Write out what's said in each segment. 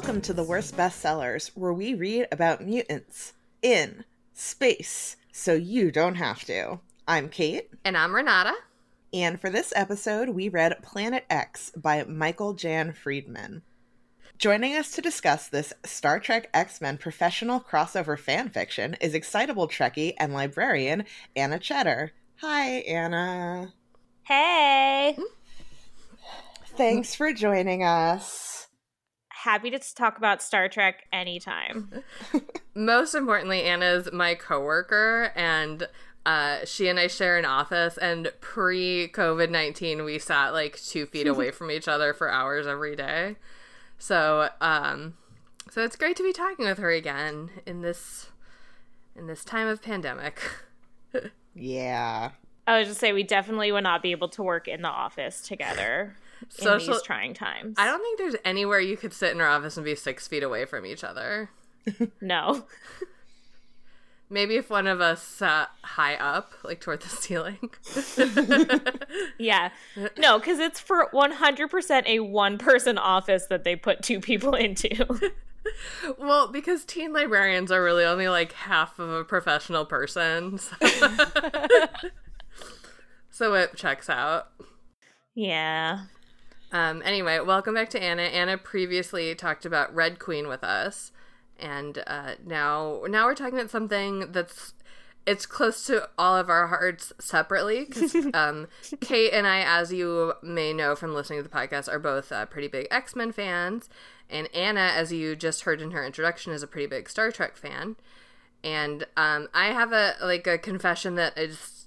Welcome to the Worst Bestsellers, where we read about mutants in space so you don't have to. I'm Kait. And I'm Renata. And for this episode, we read Planet X by Michael Jan Friedman. Joining us to discuss this Star Trek X Men professional crossover fan fiction is excitable Trekkie and librarian Anna Cheddar. Hi, Anna. Hey. Thanks for joining us. Happy to talk about Star Trek anytime. Most importantly, Anna's my coworker, and uh, she and I share an office. And pre COVID 19, we sat like two feet away from each other for hours every day. So, um, so it's great to be talking with her again in this in this time of pandemic. yeah. I was just say we definitely would not be able to work in the office together Social, in these trying times. I don't think there's anywhere you could sit in our office and be six feet away from each other. no. Maybe if one of us sat high up, like toward the ceiling. yeah. No, because it's for 100% a one person office that they put two people into. well, because teen librarians are really only like half of a professional person. So, so it checks out. Yeah. Um, anyway, welcome back to Anna. Anna previously talked about Red Queen with us and uh, now now we're talking about something that's it's close to all of our hearts separately because um, Kait and I, as you may know from listening to the podcast, are both uh, pretty big X Men fans, and Anna, as you just heard in her introduction, is a pretty big Star Trek fan. And um, I have a like a confession that is.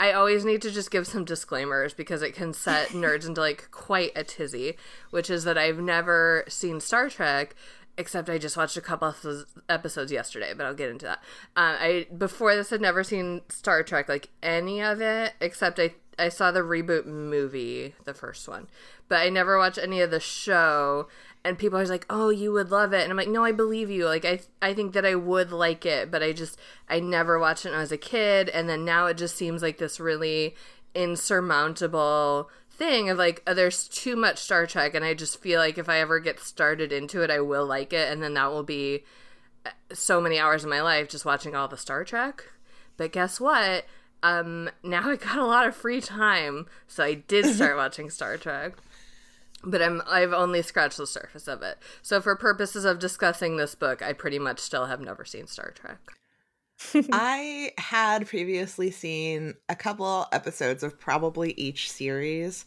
I always need to just give some disclaimers because it can set nerds into like quite a tizzy, which is that I've never seen Star Trek, except I just watched a couple of episodes yesterday, but I'll get into that. Uh, I before this had never seen Star Trek like any of it except I I saw the reboot movie, the first one, but I never watched any of the show. And people are like, "Oh, you would love it," and I'm like, "No, I believe you. Like, I I think that I would like it, but I just I never watched it when I was a kid, and then now it just seems like this really insurmountable thing of like uh, there's too much Star Trek and I just feel like if I ever get started into it I will like it and then that will be uh, so many hours of my life just watching all the Star Trek. But guess what? Um now I got a lot of free time, so I did start watching Star Trek. But I'm I've only scratched the surface of it. So for purposes of discussing this book, I pretty much still have never seen Star Trek. I had previously seen a couple episodes of probably each series.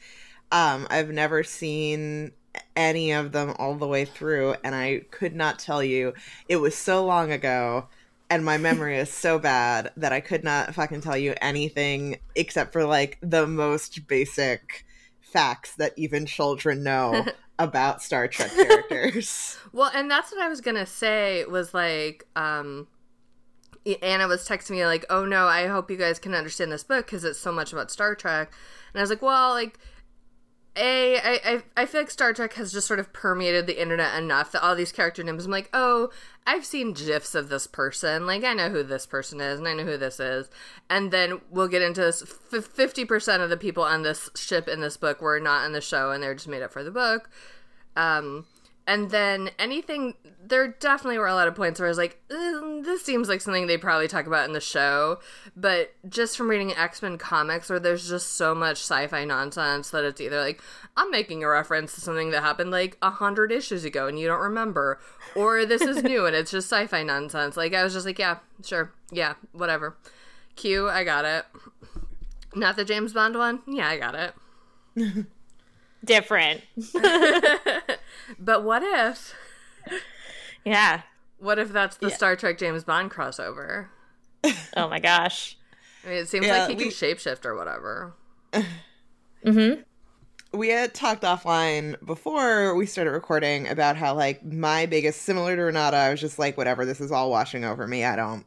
Um, I've never seen any of them all the way through, and I could not tell you. It was so long ago, and my memory is so bad that I could not fucking tell you anything except for like the most basic facts that even children know about Star Trek characters. well, and that's what I was gonna say was like, um, Anna was texting me like, "Oh no, I hope you guys can understand this book because it's so much about Star Trek." And I was like, "Well, like, a I, I I feel like Star Trek has just sort of permeated the internet enough that all these character names. I'm like, oh, I've seen gifs of this person. Like, I know who this person is, and I know who this is. And then we'll get into this. Fifty percent of the people on this ship in this book were not in the show, and they're just made up for the book. Um, and then anything there definitely were a lot of points where i was like this seems like something they probably talk about in the show. But just from reading x-men comics where there's just so much sci-fi nonsense that it's either like i'm making a reference to something that happened like a hundred issues ago and you don't remember or this is new and it's just sci-fi nonsense. Like i was just like yeah sure. Yeah whatever. Q i got it. Not the james bond one? Yeah i got it different but what if? Yeah. What if that's the yeah. Star Trek James Bond crossover? oh my gosh. I mean, it seems yeah, like he we... can shapeshift or whatever. mm-hmm. We had talked offline before we started recording about how, like, my biggest, similar to Renata, I was just like, whatever, this is all washing over me. I don't.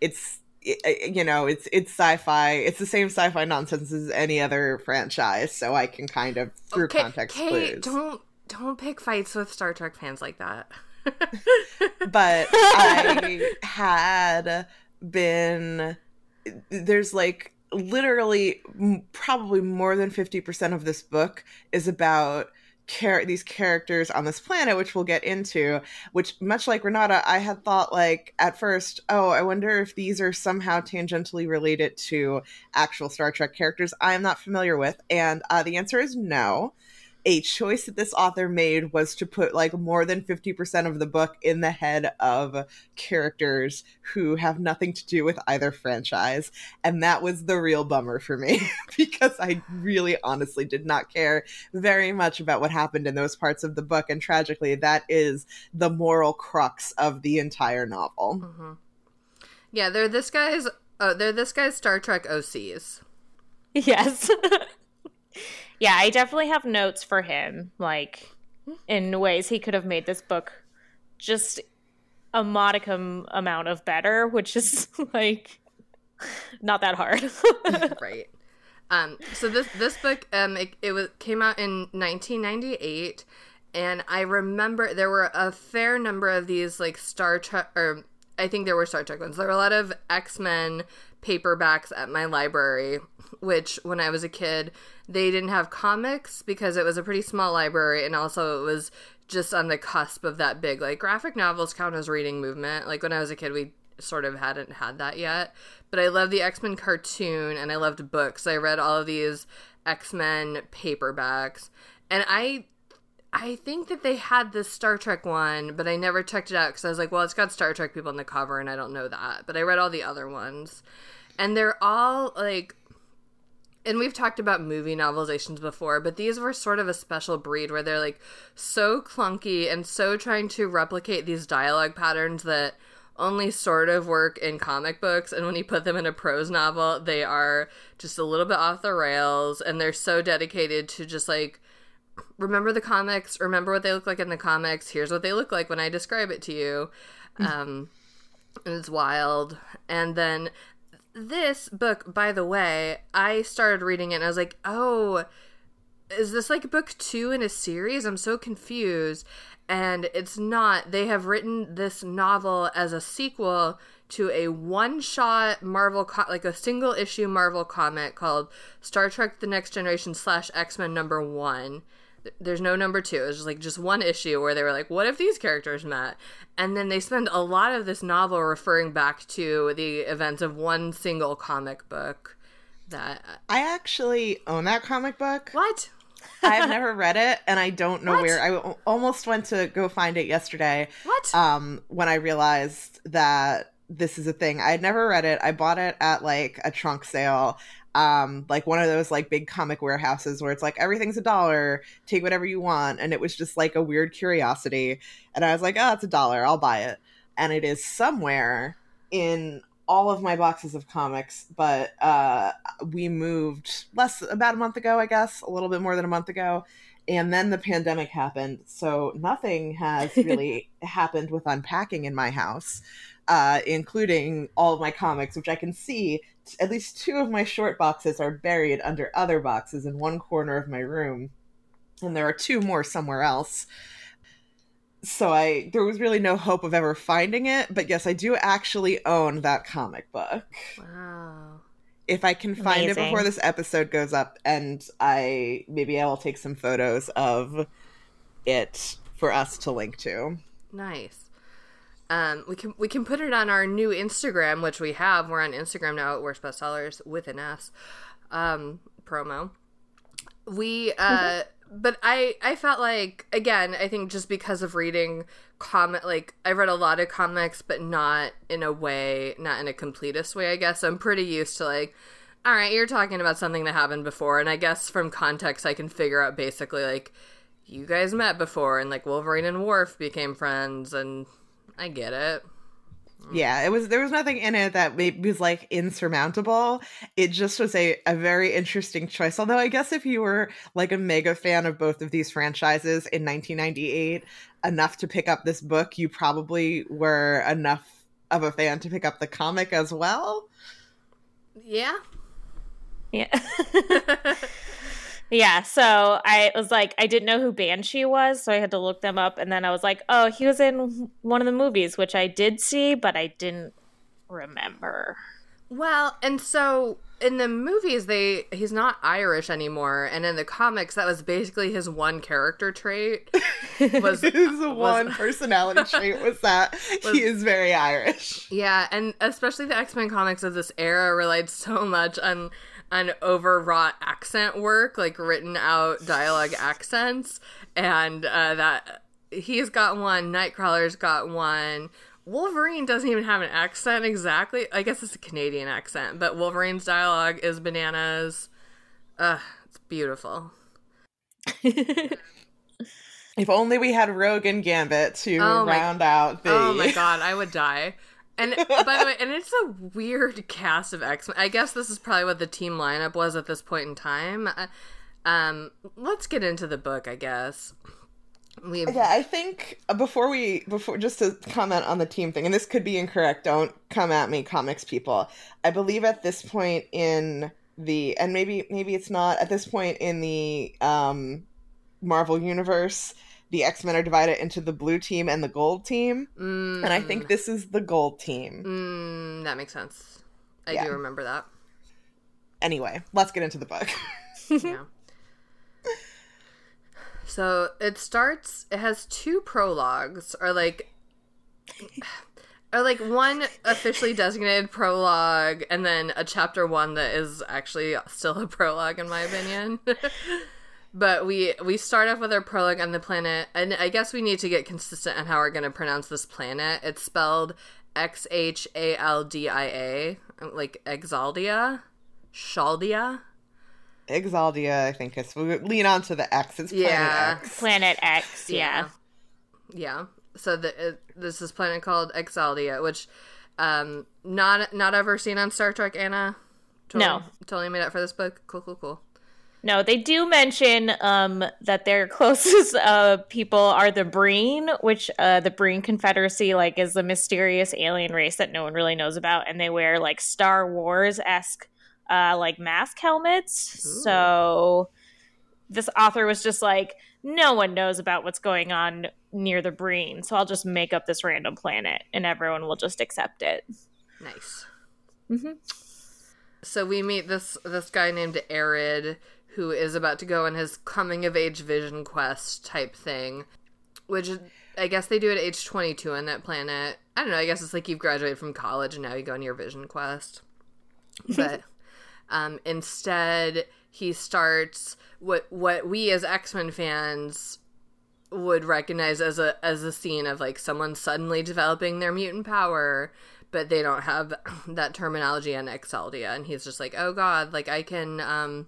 It's you know it's it's sci-fi it's the same sci-fi nonsense as any other franchise so i can kind of oh, through okay, context Kait, clues don't don't pick fights with Star Trek fans like that. but I had been there's like literally probably more than 50% of this book is about char- these characters on this planet, which we'll get into, which much like Renata, I had thought like at first, oh, I wonder if these are somehow tangentially related to actual Star Trek characters I am not familiar with, and uh, the answer is no a choice that this author made was to put like more than 50% of the book in the head of characters who have nothing to do with either franchise. And that was the real bummer for me because I really honestly did not care very much about what happened in those parts of the book. And tragically, that is the moral crux of the entire novel. Mm-hmm. Yeah, they're this guy's. Oh, they're this guy's Star Trek OCs. Yes. yeah, I definitely have notes for him, like in ways he could have made this book just a modicum amount of better, which is like not that hard. right. Um, so this this book um it, it was came out in 1998 and I remember there were a fair number of these like Star Trek or I think there were Star Trek ones. There were a lot of X-Men paperbacks at my library, which when I was a kid, they didn't have comics because it was a pretty small library and also it was just on the cusp of that big like graphic novels count as reading movement. Like when I was a kid, we sort of hadn't had that yet. But I love the X Men cartoon and I loved books. I read all of these X Men paperbacks, and I. I think that they had this Star Trek one, but I never checked it out because I was like, well, it's got Star Trek people on the cover, and I don't know that. But I read all the other ones, and they're all like and we've talked about movie novelizations before, but these were sort of a special breed where they're like so clunky and so trying to replicate these dialogue patterns that only sort of work in comic books. And when you put them in a prose novel, they are just a little bit off the rails and they're so dedicated to just like remember the comics, remember what they look like in the comics, here's what they look like when I describe it to you. Um, and it's wild. And then this book, by the way, I started reading it and I was like, oh, is this like book two in a series? I'm so confused. And it's not. They have written this novel as a sequel to a one shot Marvel, co- like a single issue Marvel comic called Star Trek The Next Generation slash X Men number one there's no number two. It was just like just one issue where they were like, "What if these characters met?" And then they spend a lot of this novel referring back to the events of one single comic book. That I actually own that comic book. What? I've never read it, and I don't know what? where. I almost went to go find it yesterday. What? Um, when I realized that this is a thing, I had never read it. I bought it at like a trunk sale um like one of those like big comic warehouses where it's like everything's a dollar. Take whatever you want. And it was just like a weird curiosity. And i was like oh it's a dollar. I'll buy it. And it is somewhere in all of my boxes of comics but uh we moved less about a month ago i guess a little bit more than a month ago. And then the pandemic happened. So nothing has really happened with unpacking in my house uh, including all of my comics, which I can see at least two of my short boxes are buried under other boxes in one corner of my room, and there are two more somewhere else. So I there was really no hope of ever finding it, but yes, I do actually own that comic book. Wow. If I can find Amazing. it before this episode goes up and I maybe I will take some photos of it for us to link to. Nice. Um, we can we can put it on our new Instagram, which we have. We're on Instagram now at Worst Bestsellers with an S um, promo. We, uh, mm-hmm. but I I felt like again I think just because of reading comic like I read a lot of comics, but not in a way, not in a completist way. I guess so I'm pretty used to like. All right, you're talking about something that happened before, and I guess from context, I can figure out basically like you guys met before, and like Wolverine and Worf became friends, and I get it. Yeah, it was there was nothing in it that was like insurmountable. It just was a, a very interesting choice. Although I guess if you were like a mega fan of both of these franchises in 1998 enough to pick up this book, you probably were enough of a fan to pick up the comic as well. Yeah. Yeah. Yeah, so I was like, I didn't know who Banshee was, so I had to look them up, and then I was like, oh, he was in one of the movies, which I did see, but I didn't remember. Well, and so in the movies they he's not Irish anymore, and in the comics that was basically his one character trait. Was his one personality trait was that was, he is very Irish. Yeah, and especially the X Men comics of this era relied so much on on overwrought accent work, like written out dialogue accents, and uh, that he's got one, Nightcrawler's got one. Wolverine doesn't even have an accent exactly. I guess it's a Canadian accent, but Wolverine's dialogue is bananas. Ugh, it's beautiful. if only we had Rogue and Gambit to oh round my, out the. Oh my god, I would die. And by the way, and it's a weird cast of X Men. I guess this is probably what the team lineup was at this point in time. Uh, um, let's get into the book, I guess. We've... Yeah, I think before we before just to comment on the team thing, and this could be incorrect. Don't come at me, comics people. I believe at this point in the and maybe maybe it's not at this point in the um, Marvel universe the X Men are divided into the blue team and the gold team, mm. and I think this is the gold team. Mm, that makes sense. I yeah. do remember that. Anyway, let's get into the book. yeah. So it starts. It has two prologues, or like, or like one officially designated prologue, and then a chapter one that is actually still a prologue, in my opinion. but we we start off with our prologue on the planet and i guess we need to get consistent on how we're going to pronounce this planet. It's spelled x-h-a-l-d-i-a like exaldia? Shaldia? Exaldia i think it's we lean on to the x. It's planet yeah. X. planet x yeah. Yeah, yeah. so the, it, this is planet called exaldia which um not not ever seen on star trek anna? Totally, no totally made up for this book? Cool cool cool no, they do mention um, that their closest uh, people are the Breen, which uh, the Breen Confederacy like is the mysterious alien race that no one really knows about, and they wear like Star Wars esque uh, like mask helmets. Ooh. So this author was just like, no one knows about what's going on near the Breen, so I'll just make up this random planet, and everyone will just accept it. Nice. Mm-hmm. So we meet this this guy named Arid who is about to go on his coming of age vision quest type thing, which I guess they do at age 22 on that planet. I don't know. I guess it's like you've graduated from college and now you go on your vision quest. But um, instead, he starts what what we as X Men fans would recognize as a as a scene of like someone suddenly developing their mutant power but they don't have that terminology on Exaldia and he's just like oh god like I can um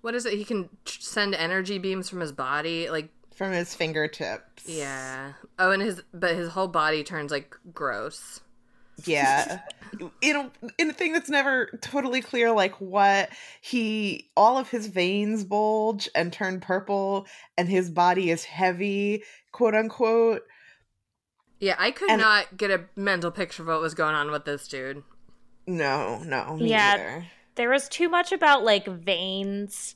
what is it? He can send energy beams from his body, like from his fingertips. Yeah. Oh, and his but his whole body turns like gross. Yeah. in a, in a thing that's never totally clear, like what he all of his veins bulge and turn purple, and his body is heavy, quote unquote. Yeah, I could and, not get a mental picture of what was going on with this dude. No, no, yeah. Either there was too much about like veins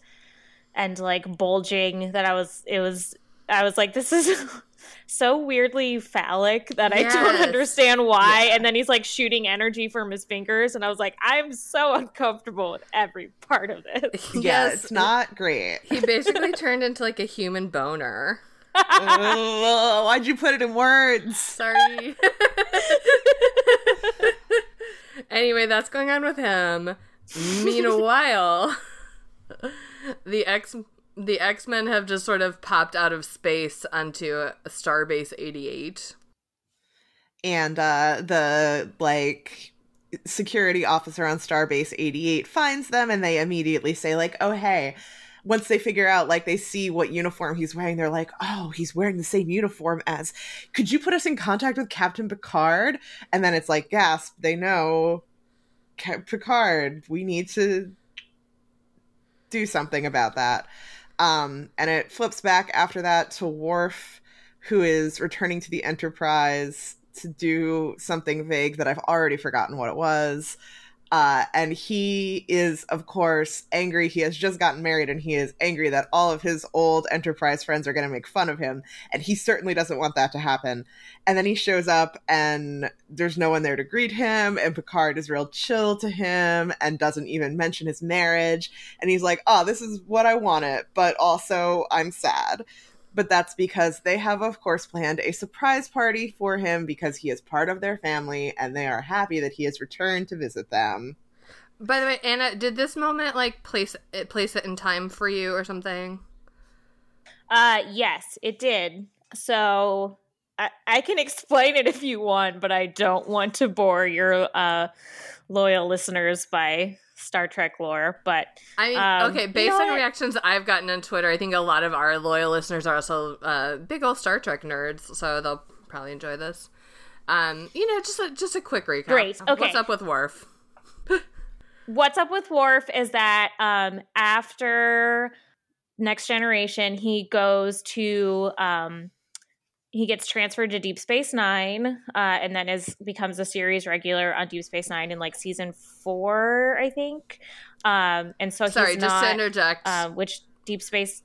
and like bulging that I was it was I was like this is so weirdly phallic that yes. I don't understand why yeah. and then he's like shooting energy from his fingers and I was like I'm so uncomfortable with every part of this. yeah, yes. it's not great. He basically turned into like a human boner. oh, why'd you put it in words? Sorry. anyway, that's going on with him. Meanwhile, the X the X Men have just sort of popped out of space onto Starbase eighty eight, and uh, the like security officer on Starbase eighty eight finds them, and they immediately say like, "Oh hey." Once they figure out, like, they see what uniform he's wearing, they're like, oh, he's wearing the same uniform as. Could you put us in contact with Captain Picard? And then it's like, gasp, they know Picard, we need to do something about that. Um, and it flips back after that to Worf, who is returning to the Enterprise to do something vague that I've already forgotten what it was. Uh, and he is, of course, angry. He has just gotten married and he is angry that all of his old Enterprise friends are going to make fun of him. And he certainly doesn't want that to happen. And then he shows up and there's no one there to greet him. And Picard is real chill to him and doesn't even mention his marriage. And he's like, oh, this is what I wanted, but also I'm sad but that's because they have, of course, planned a surprise party for him because he is part of their family and they are happy that he has returned to visit them. By the way, Anna, did this moment like place it place it in time for you or something? Uh, yes, it did. So I, I can explain it if you want, but I don't want to bore your uh, loyal listeners by Star Trek lore, but I mean, um, okay, based on what? reactions I've gotten on Twitter, I think a lot of our loyal listeners are also uh, big old Star Trek nerds, so they'll probably enjoy this. Um, you know, just a, just a quick recap. Great. Okay. What's up with Worf? What's up with Worf is that um, after Next Generation, he goes to um, he gets transferred to Deep Space Nine, uh, and then is becomes a series regular on Deep Space Nine in like season four, I think. Um, and so sorry, just to interject, uh, which Deep Space,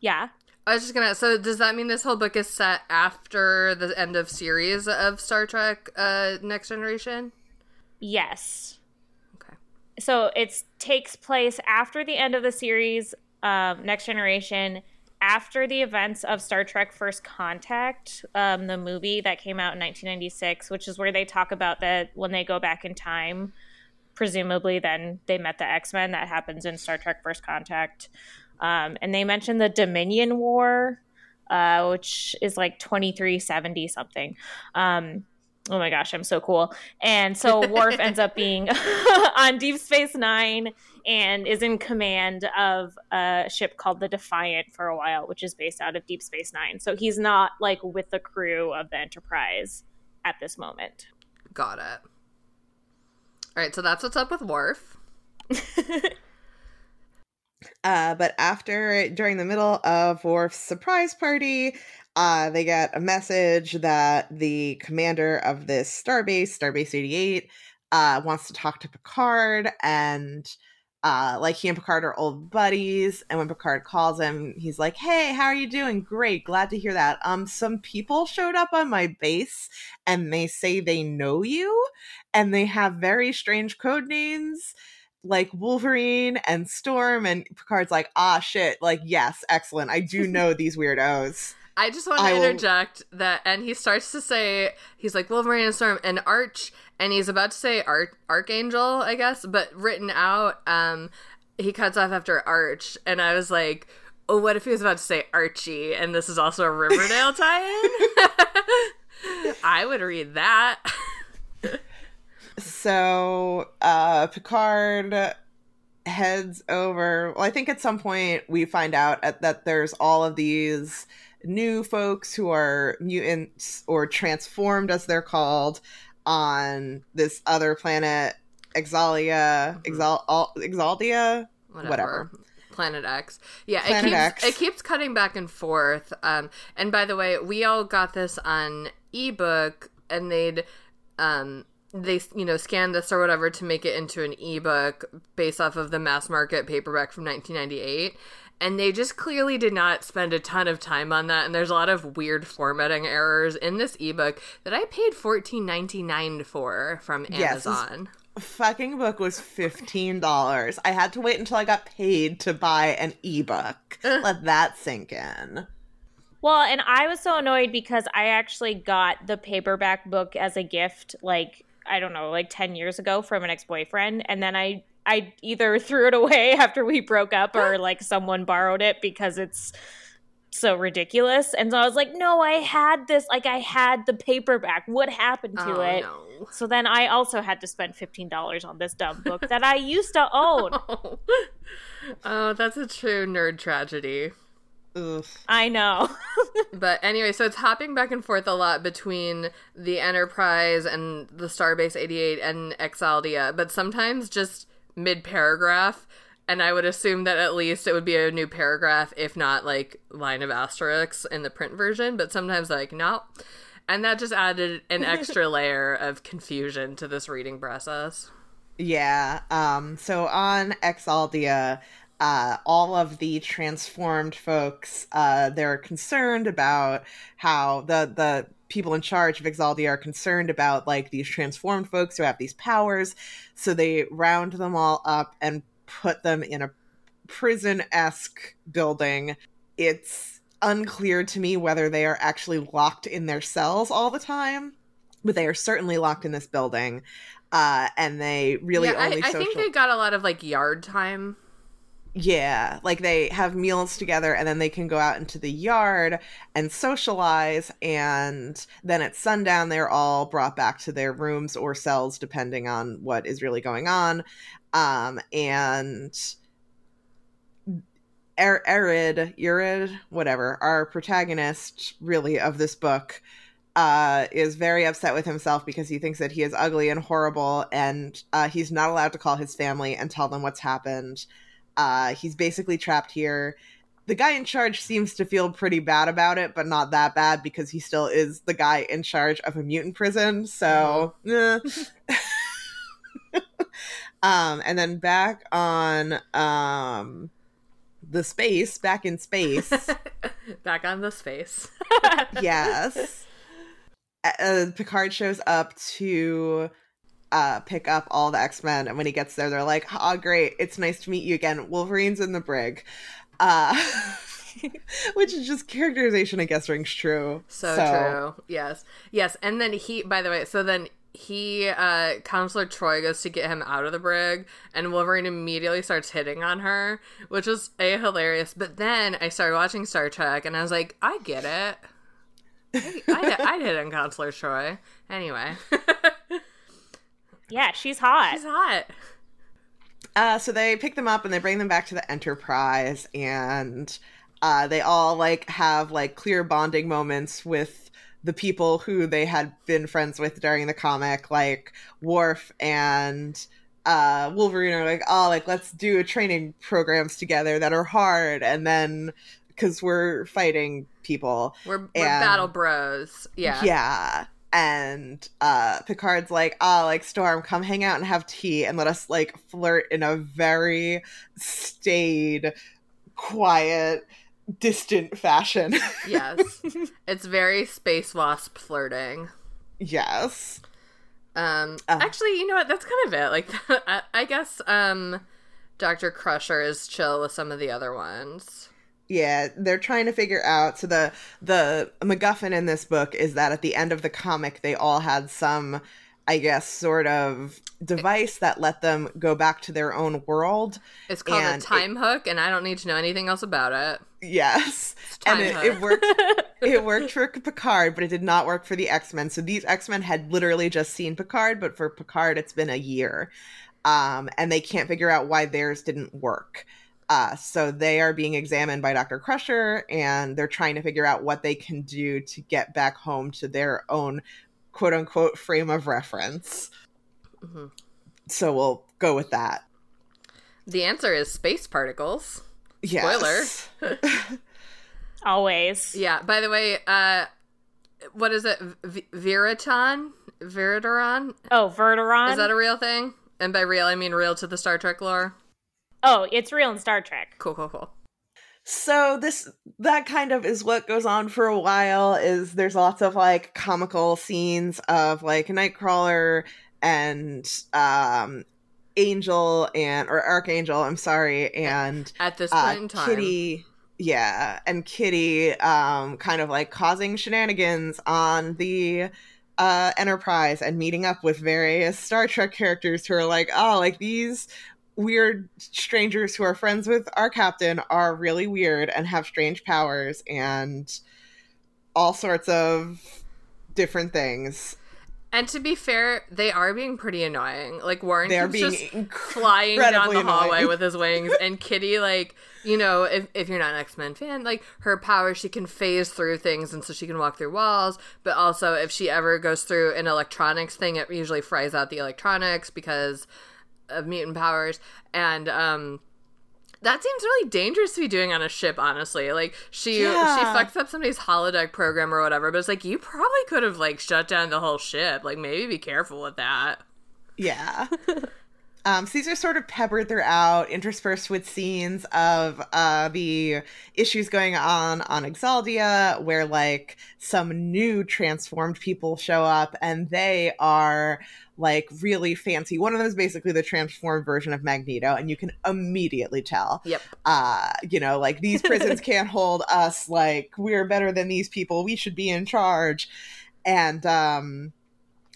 yeah. I was just gonna. So does that mean this whole book is set after the end of series of Star Trek uh, Next Generation? Yes. Okay. So it takes place after the end of the series, um, Next Generation after the events of Star Trek First Contact, um, the movie that came out in 1996, which is where they talk about that when they go back in time, presumably then they met the X Men. That happens in Star Trek First Contact. Um, and they mentioned the Dominion War, uh, which is like 2370 something. Um, oh my gosh, I'm so cool. And so Worf ends up being on Deep Space Nine and is in command of a ship called the Defiant for a while, which is based out of Deep Space Nine. So he's not like with the crew of the Enterprise at this moment. Got it. All right, so that's what's up with Worf. uh, but after, during the middle of Worf's surprise party, uh, they get a message that the commander of this starbase, Starbase 88, uh, wants to talk to Picard and uh, like he and Picard are old buddies, and when Picard calls him, he's like, "Hey, how are you doing? Great, glad to hear that. Um, some people showed up on my base, and they say they know you, and they have very strange code names." Like Wolverine and Storm, and Picard's like, ah, shit, like, yes, excellent. I do know these weirdos. I just want to I interject will... that, and he starts to say, he's like Wolverine and Storm and Arch, and he's about to say Arch- Archangel, I guess, but written out, um, he cuts off after Arch, and I was like, oh, what if he was about to say Archie, and this is also a Riverdale tie-in? I would read that. so, uh, Picard heads over. Well, I think at some point we find out at, that there's all of these new folks who are mutants or transformed, as they're called, on this other planet, Exalia, mm-hmm. Exal- Exaldia, whatever. whatever. Planet X. Yeah, Planet it keeps X. it keeps cutting back and forth. Um, and by the way, we all got this on ebook, and they'd um they you know scanned this or whatever to make it into an ebook based off of the mass market paperback from 1998 and they just clearly did not spend a ton of time on that. And there's a lot of weird formatting errors in this ebook that i paid $14.99 for from amazon. yes, fucking book was $15 i had to wait until i got paid to buy an ebook. Let that sink in. Well and i was so annoyed because i actually got the paperback book as a gift like i don't know like 10 years ago from an ex-boyfriend. And then i I either threw it away after we broke up or like someone borrowed it because it's so ridiculous. And so I was like, no, I had this, like, I had the paperback. What happened to oh, it? No. So then I also had to spend $15 on this dumb book that I used to own. oh. oh, that's a true nerd tragedy. Oof. I know. but anyway, so it's hopping back and forth a lot between the Enterprise and the Starbase 88 and Exaldia, but sometimes just mid paragraph and I would assume that at least it would be a new paragraph, if not like line of asterisks in the print version. But sometimes like no, and that just added an extra layer of confusion to this reading process. Yeah. Um, so on Exaldia, uh, all of the transformed folks, uh, they're concerned about how the the people in charge of Exaldia are concerned about like these transformed folks who have these powers. So they round them all up and put them in a prison esque building. It's unclear to me whether they are actually locked in their cells all the time, but they are certainly locked in this building. Uh, and they really yeah, only I, I social- think they got a lot of like yard time. Yeah, like they have meals together and then they can go out into the yard and socialize. And then at sundown, they're all brought back to their rooms or cells, depending on what is really going on. Um, and er- Erid, Urid, whatever, our protagonist really of this book, uh, is very upset with himself because he thinks that he is ugly and horrible, and uh, he's not allowed to call his family and tell them what's happened. Uh, he's basically trapped here. The guy in charge seems to feel pretty bad about it, but not that bad because he still is the guy in charge of a mutant prison. So, eh. um, and then back on um, the space, back in space. Back on the space. yes. Uh, Picard shows up to uh, pick up all the X Men, and when he gets there, they're like, "Oh, great! It's nice to meet you again. Wolverine's in the brig," uh, which is just characterization. I guess rings true. So, true. Yes. Yes. And then he, by the way, so then he, uh, Counselor Troi goes to get him out of the brig, and Wolverine immediately starts hitting on her, which was A, hilarious. But then I started watching Star Trek, and I was like, I get it. I, I'd, I'd hit on Counselor Troi. Anyway. yeah, she's hot. She's hot. Uh, so they pick them up and they bring them back to the Enterprise, and uh, they all like have like clear bonding moments with the people who they had been friends with during the comic, like Worf and uh, Wolverine are like, oh, like let's do training programs together that are hard, and then because we're fighting people, We're, we're And- battle bros. Yeah. yeah. And uh Picard's like, ah, like Storm, come hang out and have tea and let us like flirt in a very staid, quiet, distant fashion. Yes. it's very space wasp flirting. yes. Um, Uh. actually, you know what? That's kind of it. Like, I, I guess um, Doctor Crusher is chill with some of the other ones. Yeah, they're trying to figure out so the the MacGuffin in this book is that at the end of the comic they all had some I guess sort of device that let them go back to their own world. It's called And a time hook, and I don't need to know anything else about it. Yes. It's and it, hook. it worked it worked for Picard, but it did not work for the X-Men. So these X-Men had literally just seen Picard, but for Picard it's been a year. Um, and they can't figure out why theirs didn't work. Uh, so they are being examined by Dr. Crusher and they're trying to figure out what they can do to get back home to their own quote unquote frame of reference. Mhm. So we'll go with that. The answer is space particles. Yes. Always. Yeah. By the way, uh, what is it? V- Viriton? Viridoron? Oh, Verderon. Is that a real thing? And by real, I mean real to the Star Trek lore. Oh, it's real in Star Trek. Cool, cool, cool. So this that kind of is what goes on for a while is there's lots of like comical scenes of like Nightcrawler and um Angel and or Archangel, I'm sorry, and At this point uh, in time, Kitty yeah, and Kitty um kind of like causing shenanigans on the uh Enterprise and meeting up with various Star Trek characters who are like, "Oh, like these weird strangers who are friends with our captain are really weird and have strange powers and all sorts of different things. And to be fair, they are being pretty annoying. Like Warren They're just flying down the hallway annoying. with his wings, and Kitty, like you know, if if you're not an X Men fan, like her power, she can phase through things, and so she can walk through walls. But also, if she ever goes through an electronics thing, it usually fries out the electronics because of mutant powers, and um. That seems really dangerous to be doing on a ship, honestly. Like she Yeah. she fucks up somebody's holodeck program or whatever, but it's like you probably could have like shut down the whole ship. Like maybe be careful with that. yeah. Um, are sort of peppered throughout, interspersed with scenes of uh, the issues going on on Exaldia, where like some new transformed people show up, and they are like really fancy. One of them is basically the transformed version of Magneto, and you can immediately tell. Yep. Uh, you know, like these prisons can't hold us. Like we're better than these people. We should be in charge. And um,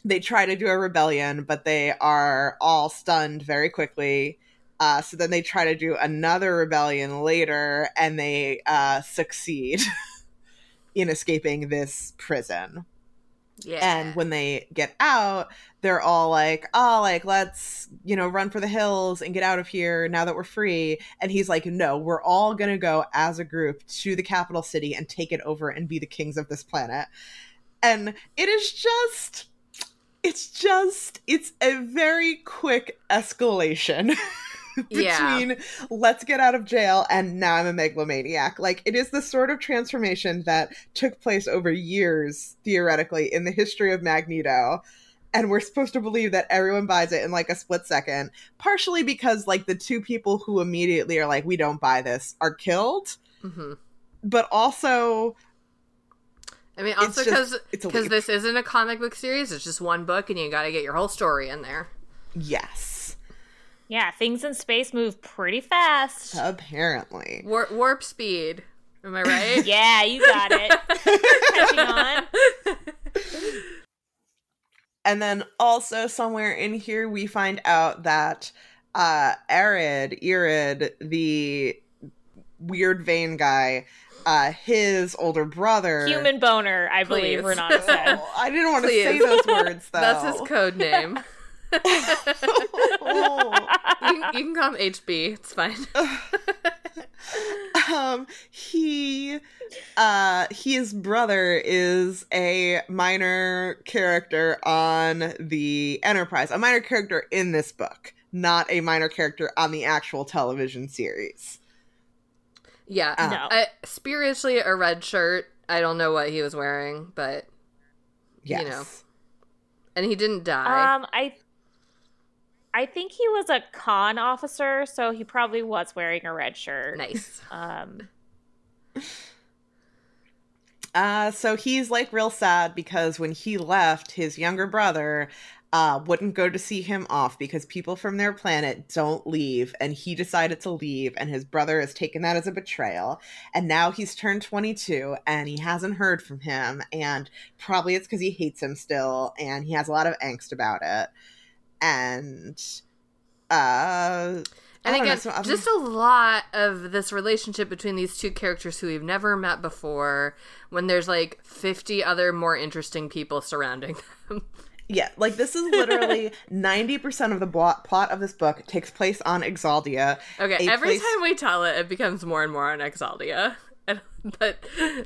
they try to do a rebellion, but they are all stunned very quickly. Uh, so then they try to do another rebellion later, and they uh, succeed in escaping this prison. Yeah. And when they get out, they're all like, oh, like, let's, you know, run for the hills and get out of here now that we're free. And he's like, no, we're all going to go as a group to the capital city and take it over and be the kings of this planet. And it is just, it's just, it's a very quick escalation. between Yeah. let's get out of jail and now I'm a megalomaniac. Like it is the sort of transformation that took place over years, theoretically, in the history of Magneto. And we're supposed to believe that everyone buys it in like a split second, partially because like the two people who immediately are like, we don't buy this are killed, hmm but also I mean, also because because this isn't a comic book series; it's just one book, and you got to get your whole story in there. yes, Yeah, things in space move pretty fast. apparently. War- warp speed. Am I right? Yeah, you got it. Catching on. And then also somewhere in here we find out that uh Arid, Irid, the weird vein guy, uh his older brother Human boner, I believe Please. Renata said. Oh, I didn't want to say those words though. That's his code name. Oh. you, can, you can call him HB. It's fine. um he uh his brother is a minor character on the enterprise a minor character in this book not a minor character on the actual television series Yeah. Uh, No. I, spiritually, a red shirt. I don't know what he was wearing, but yes You know. and he didn't die. Um, I I think he was a conn officer, so he probably was wearing a red shirt. nice. Um, Uh, so he's like real sad because when he left, his younger brother uh, wouldn't go to see him off because people from their planet don't leave, and he decided to leave, and his brother has taken that as a betrayal. And now he's turned 22 and he hasn't heard from him, and probably it's because he hates him still, and he has a lot of angst about it. And uh, And don't know, again, so just a lot of this relationship between these two characters who we've never met before when there's like 50 other more interesting people surrounding them. Yeah, like this is literally 90% of the plot plot of this book takes place on Exaldia. Okay, every place- time we tell it, it becomes more and more on Exaldia. And- But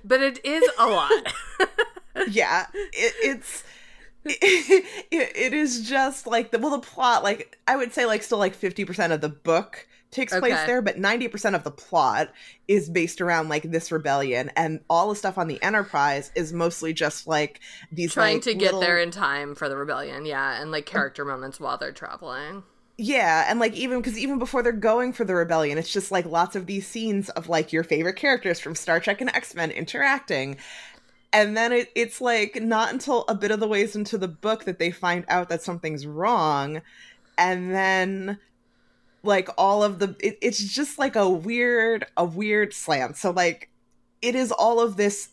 but it is a lot. Yeah, it, it's it, it is just like the well the plot like I would say like still like 50% of the book takes place there, but 90% of the plot is based around like this rebellion and all the stuff on the Enterprise is mostly just like these Trying like, to get little- there in time for the rebellion, yeah, and like character moments while they're traveling. Yeah, and like even because even before they're going for the rebellion, it's just like lots of these scenes of like your favorite characters from Star Trek and X Men interacting. And then it, it's like not until a bit of the ways into the book that they find out that something's wrong. And then like all of the it, it's just like a weird a weird slant. So like it is all of this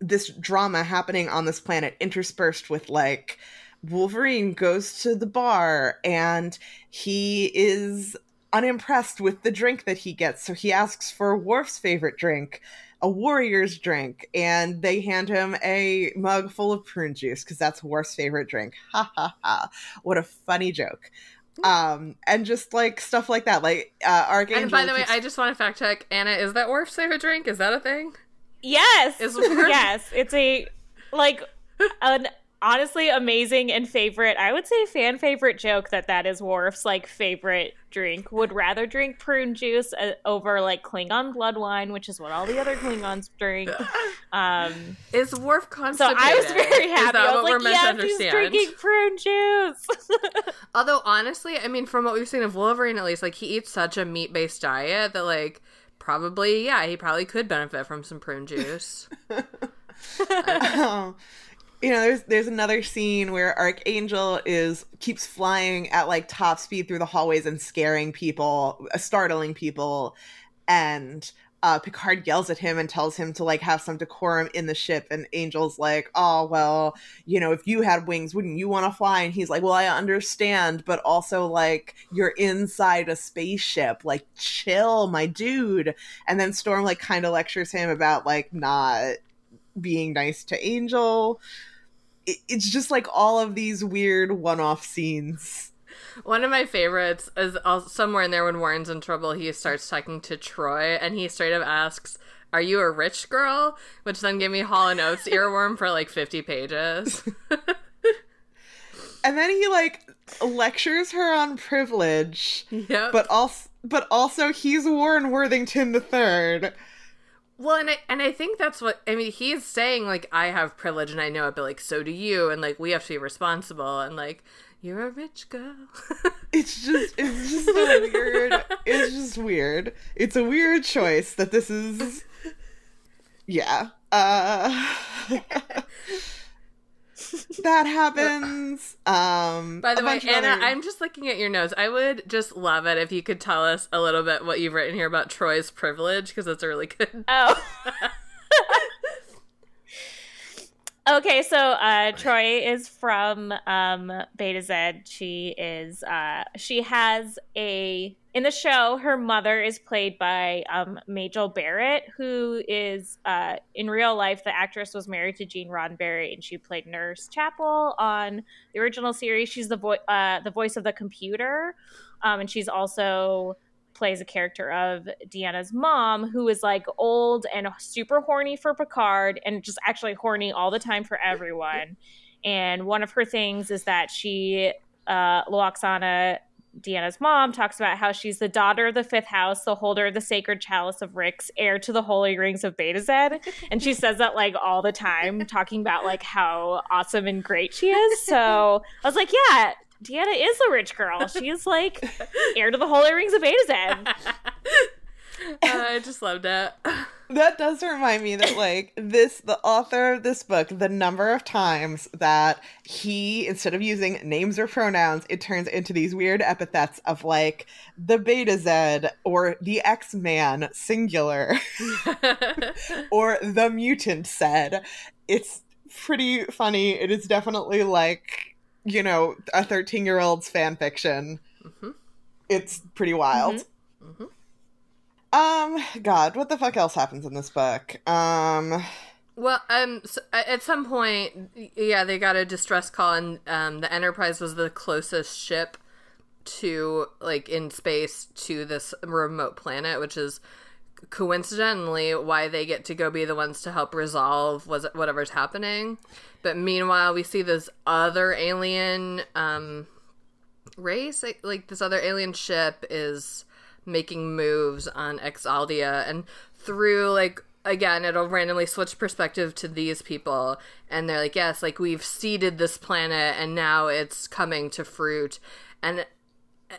this drama happening on this planet interspersed with like Wolverine goes to the bar and he is unimpressed with the drink that he gets. So he asks for Worf's favorite drink, a warrior's drink, and they hand him a mug full of prune juice because that's Worf's favorite drink. Ha ha ha. What a funny joke. Um, and just like stuff like that. Like uh Archangel. And by the way, I just want to fact check Anna. Is that Worf's a drink? Is that a thing? yes, Is yes, it's a like an honestly amazing and favorite. I would say fan favorite joke that that is Worf's like favorite drink. Would rather drink prune juice uh, over like Klingon blood wine, which is what all the other Klingons drink. Um, Is Worf so? I was very Is happy. that I what was we're like, meant to yes, he's drinking prune juice. Although honestly, I mean, from what we've seen of Wolverine, at least, like he eats such a meat based diet that like probably, yeah, he probably could benefit from some prune juice. you know, there's there's another scene where Archangel is keeps flying at like top speed through the hallways and scaring people, uh, startling people, and uh, Picard yells at him and tells him to like have some decorum in the ship. And Angel's like, "Oh well, you know, if you had wings, wouldn't you want to fly?" And he's like, "Well, I understand, but also like you're inside a spaceship. Like, chill, my dude." And then Storm like kind of lectures him about like not being nice to Angel. It, it's just like all of these weird one-off scenes one of my favorites is somewhere in there when Warren's in trouble, he starts talking to Troi, and he straight up asks, Are you a rich girl? Which then gave me Hall and Oates earworm for like 50 pages. and then he like lectures her on privilege. Yep. But also but also he's Warren Worthington the third. Well, and I and I think that's what I mean. He's saying like I have privilege and I know it, but like so do you, and like we have to be responsible, and like you're a rich girl. it's just it's just a weird it's just weird. It's a weird choice that this is Yeah. Uh that happens. Um By the way, Anna, other... I'm just looking at your notes. I would just love it if you could tell us a little bit what you've written here about Troi's privilege because it's really good. Oh. Okay, so uh, Troi is from um, Betazed. She is uh, she has a in the show. Her mother is played by um, Majel Barrett, who is uh, in real life the actress was married to Gene Roddenberry, and she played Nurse Chapel on the original series. She's the voice uh, the voice of the computer, um, and she's also plays a character of Deanna's mom who is like old and super horny for Picard and just actually horny all the time for everyone. And one of her things is that she, uh, Deanna's mom, talks about how she's the daughter of the fifth house, the holder of the sacred chalice of Rix, heir to the holy rings of Betazed. And she says that like all the time, talking about like how awesome and great she is. So I was like, yeah, Deanna is a rich girl. She's like heir to the holy rings of Betazed. Uh, I just loved it. That does remind me that like this the author of this book, the number of times that he instead of using names or pronouns, it turns into these weird epithets of like the Betazed or the X-Man singular or the mutant said. It's pretty funny. It is definitely like you know, a 13 year old's fan fiction. Mm-hmm. It's pretty wild. Mm-hmm. Mm-hmm. Um, God, what the fuck else happens in this book? Um, well, um, so at some point, yeah, they got a distress call, and um, the Enterprise was the closest ship to like in space to this remote planet, which is coincidentally why they get to go be the ones to help resolve was whatever's happening. But meanwhile, we see this other alien um, race, like, like this other alien ship, is making moves on Exaldia, and through like again, it'll randomly switch perspective to these people, and they're like, yes, like we've seeded this planet, and now it's coming to fruit, and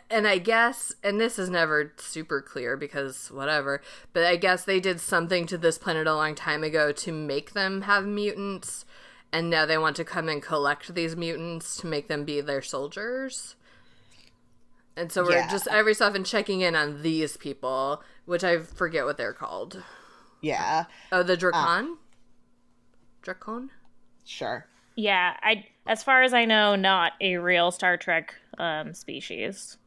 and I guess, and this is never super clear because whatever, but I guess they did something to this planet a long time ago to make them have mutants, and now they want to come and collect these mutants to make them be their soldiers. And so we're yeah. just every so often checking in on these people, which I forget what they're called. Yeah. Oh, the Dracon? Uh, Drakon? Sure. Yeah, I as far as I know, not a real Star Trek um, species.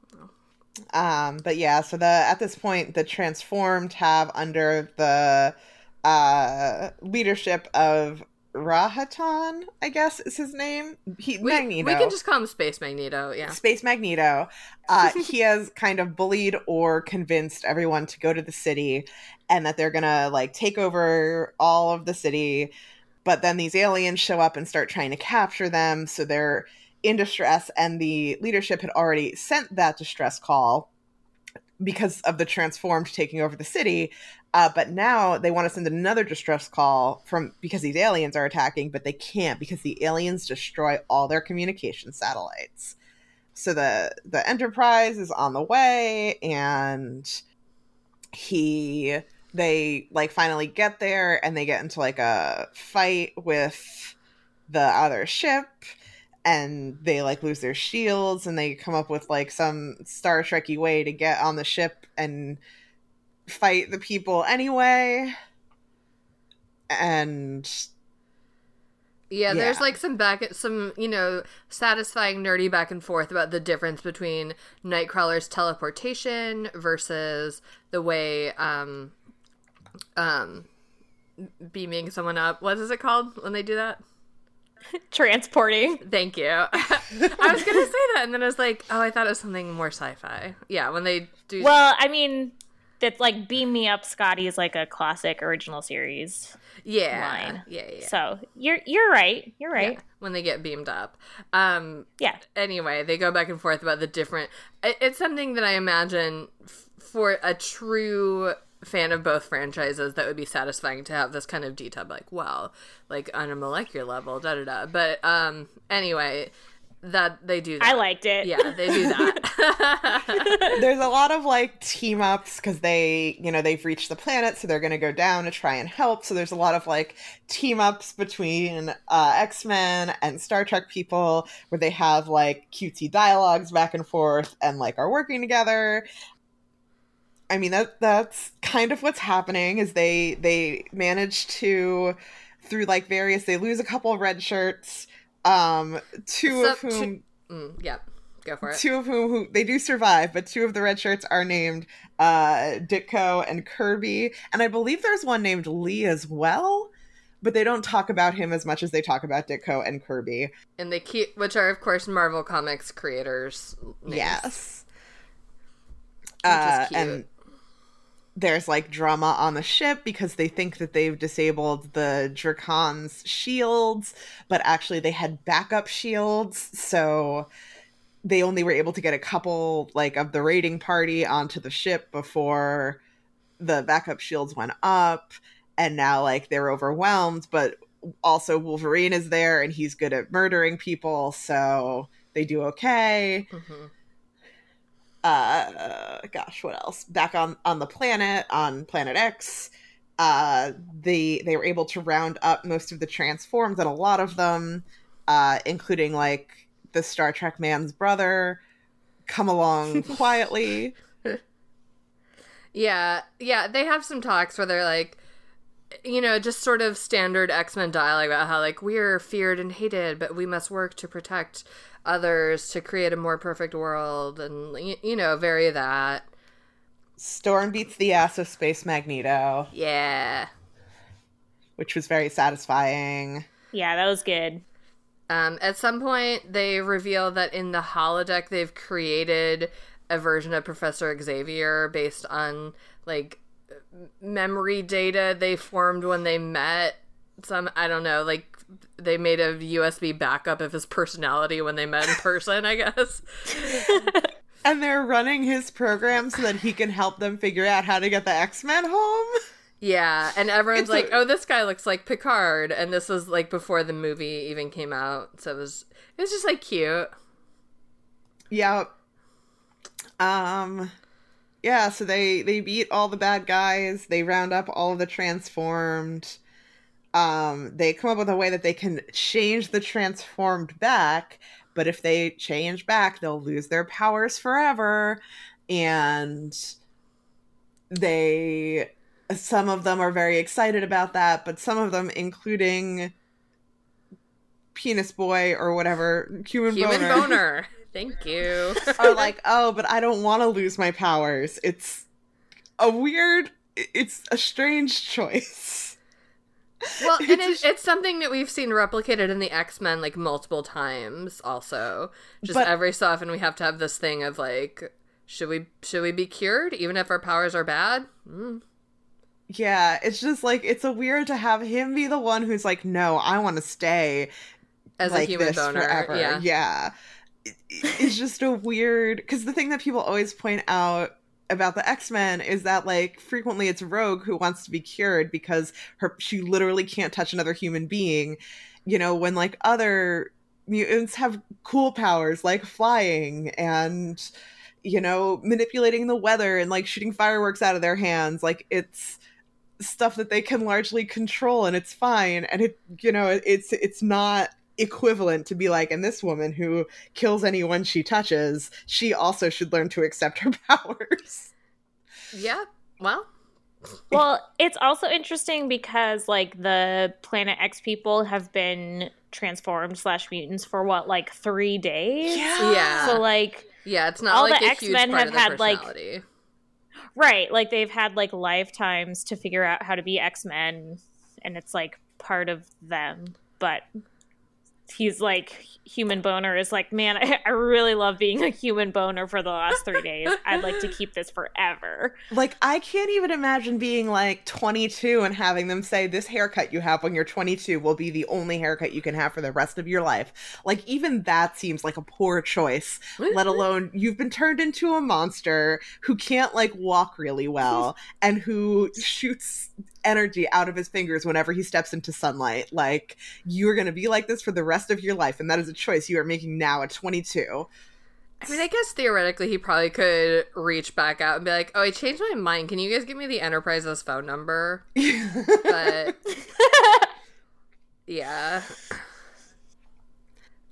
Um, but yeah, so the at this point the transformed have under the uh leadership of Rahatan, I guess is his name. He we, Magneto. We can just call him Space Magneto, yeah. Space Magneto. Uh, he has kind of bullied or convinced everyone to go to the city and that they're gonna like take over all of the city. But then these aliens show up and start trying to capture them, so they're in distress, and the leadership had already sent that distress call because of the transformed taking over the city. Uh, but now they want to send another distress call from because these aliens are attacking, but they can't because the aliens destroy all their communication satellites. so the the Enterprise is on the way, and he they like finally get there, and they get into like a fight with the other ship and they like lose their shields and they come up with like some Star Trekky way to get on the ship and fight the people anyway. And Yeah, there's like some back some, you know, satisfying nerdy back and forth about the difference between Nightcrawler's teleportation versus the way um um beaming someone up. What is it called when they do that? Transporting. Thank you. I was gonna say that, and then I was like, "Oh, I thought it was something more sci-fi." Yeah, when they do. Well, I mean, that's like Beam Me Up, Scotty is like a classic original series. yeah, line. yeah, yeah, So you're you're right. You're right. yeah. When they get beamed up. Um. Yeah. Anyway, they go back and forth about the different. it- It's something that I imagine f- for a true fan of both franchises that would be satisfying to have this kind of detail like well like on a molecular level da da da but um anyway that they do that. I liked it. yeah they do that there's a lot of like team ups because they, you know, they've reached the planet, so they're going to go down to try and help. So there's a lot of like team ups between uh, X Men and Star Trek people where they have like cutesy dialogues back and forth and like are working together. I mean that that's kind of what's happening is they they manage to through like various they lose a couple of red shirts um two of So- two- whom mm, yeah go for it two of whom who they do survive, but two of the red shirts are named uh Ditko and Kirby, and I believe there's one named Lee as well. But they don't talk about him as much as they talk about Ditko and Kirby. and they keep which are of course marvel comics creators names. Yes. Which is Uh, cute. and there's like drama on the ship because they think that they've disabled the Dracon's shields, but actually they had backup shields, so they only were able to get a couple like of the raiding party onto the ship before the backup shields went up and now like they're overwhelmed but also wolverine is there and he's good at murdering people so they do okay Mhm. Uh gosh what else? Back on on the planet on planet x uh they they were able to round up most of the transforms and a lot of them uh including like the star trek man's brother come along quietly. Yeah yeah they have some talks where they're like you know just sort of standard x-men dialogue about how like we're feared and hated but we must work to protect others to create a more perfect world and y- you know vary that storm beats the ass of space magneto yeah which was very satisfying Yeah, that was good. Um, at some point, they reveal that in the holodeck, they've created a version of Professor Xavier based on like memory data they formed when they met. Some I don't know, like they made a USB backup of his personality when they met in person. I guess. and they're running his program so that he can help them figure out how to get the x-men home Yeah, and everyone's It's like, a- "Oh, this guy looks like Picard," and this was like before the movie even came out, so it was it was just like cute. Yep. Um yeah, so they they beat all the bad guys, they round up all of the transformed. Um they come up with a way that they can change the transformed back, but if they change back, they'll lose their powers forever and they some of them are very excited about that, but some of them including penis boy or whatever human, Human boner boner. Thank you. are like, oh, but I don't want to lose my powers. It's a weird, it's a strange choice. Well, and It's it's something that we've seen replicated in the X Men like multiple times. Also, just But- every so often we have to have this thing of like, should we should we be cured even if our powers are bad? Mm. Yeah, it's just like it's a weird to have him be the one who's like, no, I want to stay As like a human boner, forever. yeah. yeah. It- It's just a weird because the thing that people always point out about the X-Men is that like frequently it's Rogue who wants to be cured because her she literally can't touch another human being. You know, when like other mutants have cool powers like flying and you know manipulating the weather and like shooting fireworks out of their hands like it's stuff that they can largely control and it's fine and it you know it's it's not equivalent to be like and this woman who kills anyone she touches she also should learn to accept her powers. Yeah well. Well it's also interesting because like the planet x people have been transformed slash mutants for what like three days? Yeah, yeah. so like yeah it's not all like the x-men have had like right like they've had like lifetimes to figure out how to be x-men and it's like part of them but he's like human boner is like man I, I, really love being a human boner for the last three days. I'd like to keep this forever. Like i can't even imagine being like 22 and having them say this haircut you have when you're 22 will be the only haircut you can have for the rest of your life. Like even that seems like a poor choice let mm-hmm. alone you've been turned into a monster who can't like walk really well and who shoots energy out of his fingers whenever he steps into sunlight. Like, you're going to be like this for the rest of your life. And that is a choice you are making now at 22. I mean, I guess theoretically he probably could reach back out and be like, "Oh, I changed my mind. Can you guys give me the Enterprise's phone number?" but yeah.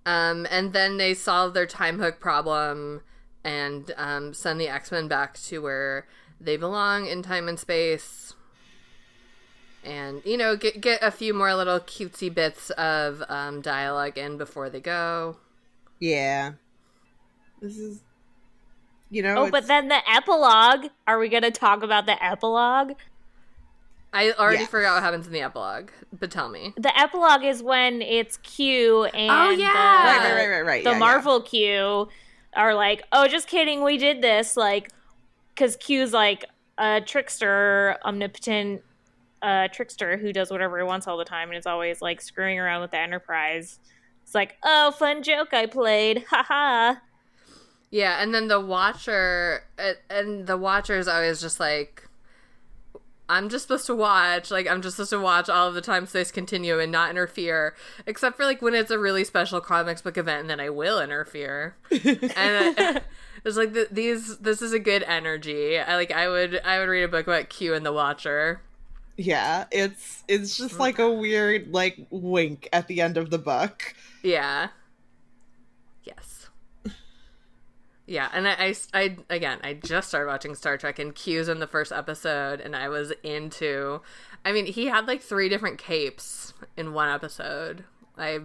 Um, and then they solve their time hook problem and um, send the X Men back to where they belong in time and space and you know get get a few more little cutesy bits of um, dialogue in before they go. Yeah, this is you know. Oh, it's... but then the epilogue. Are we going to talk about the epilogue? I already forgot what happens in the epilogue, but tell me. The epilogue is when it's Q and oh, yeah. the, right, right, right, right, right. the yeah, Marvel yeah. Q are like, "Oh, just kidding, we did this." Like, because Q's like a trickster, omnipotent a trickster who does whatever he wants all the time and is always like screwing around with the Enterprise. It's like, oh, fun joke I played, haha. Yeah, and then the Watcher, and the Watcher is always just like, I'm just supposed to watch. Like, I'm just supposed to watch all of the time space continue and not interfere, except for like when it's a really special comics book event, and then I will interfere. and uh, it's like the, these. This is a good energy. I like. I would. I would read a book about Q and the Watcher. Yeah, it's it's just like a weird like wink at the end of the book. Yeah. Yes. Yeah, and I, I, I, again, I just started watching Star Trek, and Q's in the first episode, and I was into. I mean, he had like three different capes in one episode. I,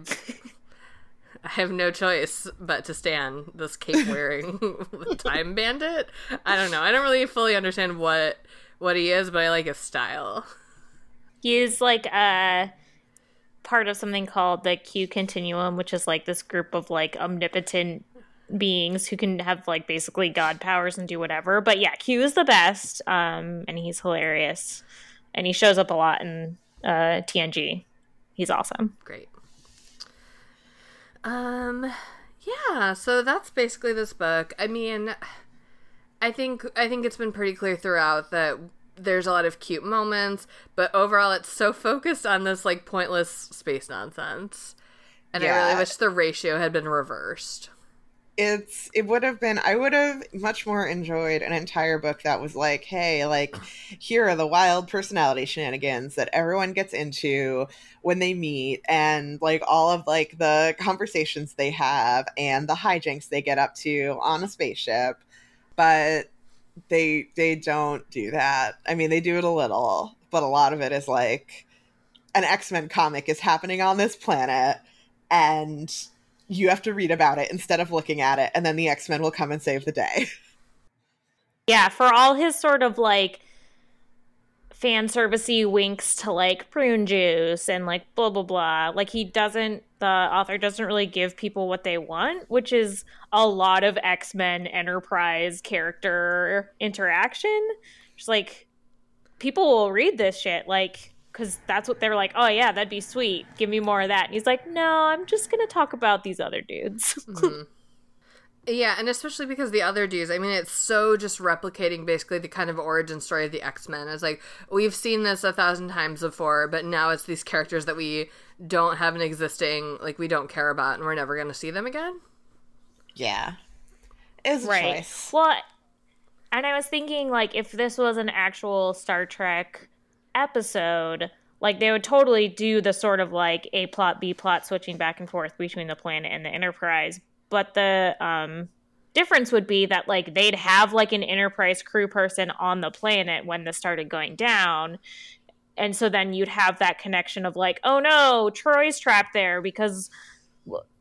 I have no choice but to stand this cape wearing time bandit. I don't know. I don't really fully understand what what he is, but I like his style. He's like a part of something called the Q Continuum, which is like this group of like omnipotent beings who can have like basically god powers and do whatever. But yeah, Q is the best, um, and he's hilarious, and he shows up a lot in uh, TNG. He's awesome. Great. Um, yeah. So that's basically this book. I mean. I think I think it's been pretty clear throughout that there's a lot of cute moments, but overall it's so focused on this like pointless space nonsense. And yeah. I really wish the ratio had been reversed. It's it would have been I would have much more enjoyed an entire book that was like, hey, like here are the wild personality shenanigans that everyone gets into when they meet and like all of like the conversations they have and the hijinks they get up to on a spaceship but they they don't do that. I mean, they do it a little, but a lot of it is like an X-Men comic is happening on this planet and you have to read about it instead of looking at it and then the X-Men will come and save the day. Yeah, for all his sort of like fan servicey winks to like prune juice and like blah blah blah. Like he doesn't the author doesn't really give people what they want, which is a lot of X-Men Enterprise character interaction. Just like people will read this shit like because that's what they're like. Oh yeah, that'd be sweet. Give me more of that. And he's like, no, I'm just gonna talk about these other dudes. mm-hmm. Yeah, and especially because the other dudes, I mean, it's so just replicating basically the kind of origin story of the X Men. It's like, we've seen this a thousand times before, but now it's these characters that we don't have an existing, like, we don't care about, and we're never going to see them again. Yeah. It's a right. choice. Well, and I was thinking like if this was an actual Star Trek episode, like they would totally do the sort of like A plot B plot switching back and forth between the planet and the Enterprise, but the um difference would be that like they'd have like an Enterprise crew person on the planet when this started going down. And so then you'd have that connection of like, oh no, Troi's trapped there because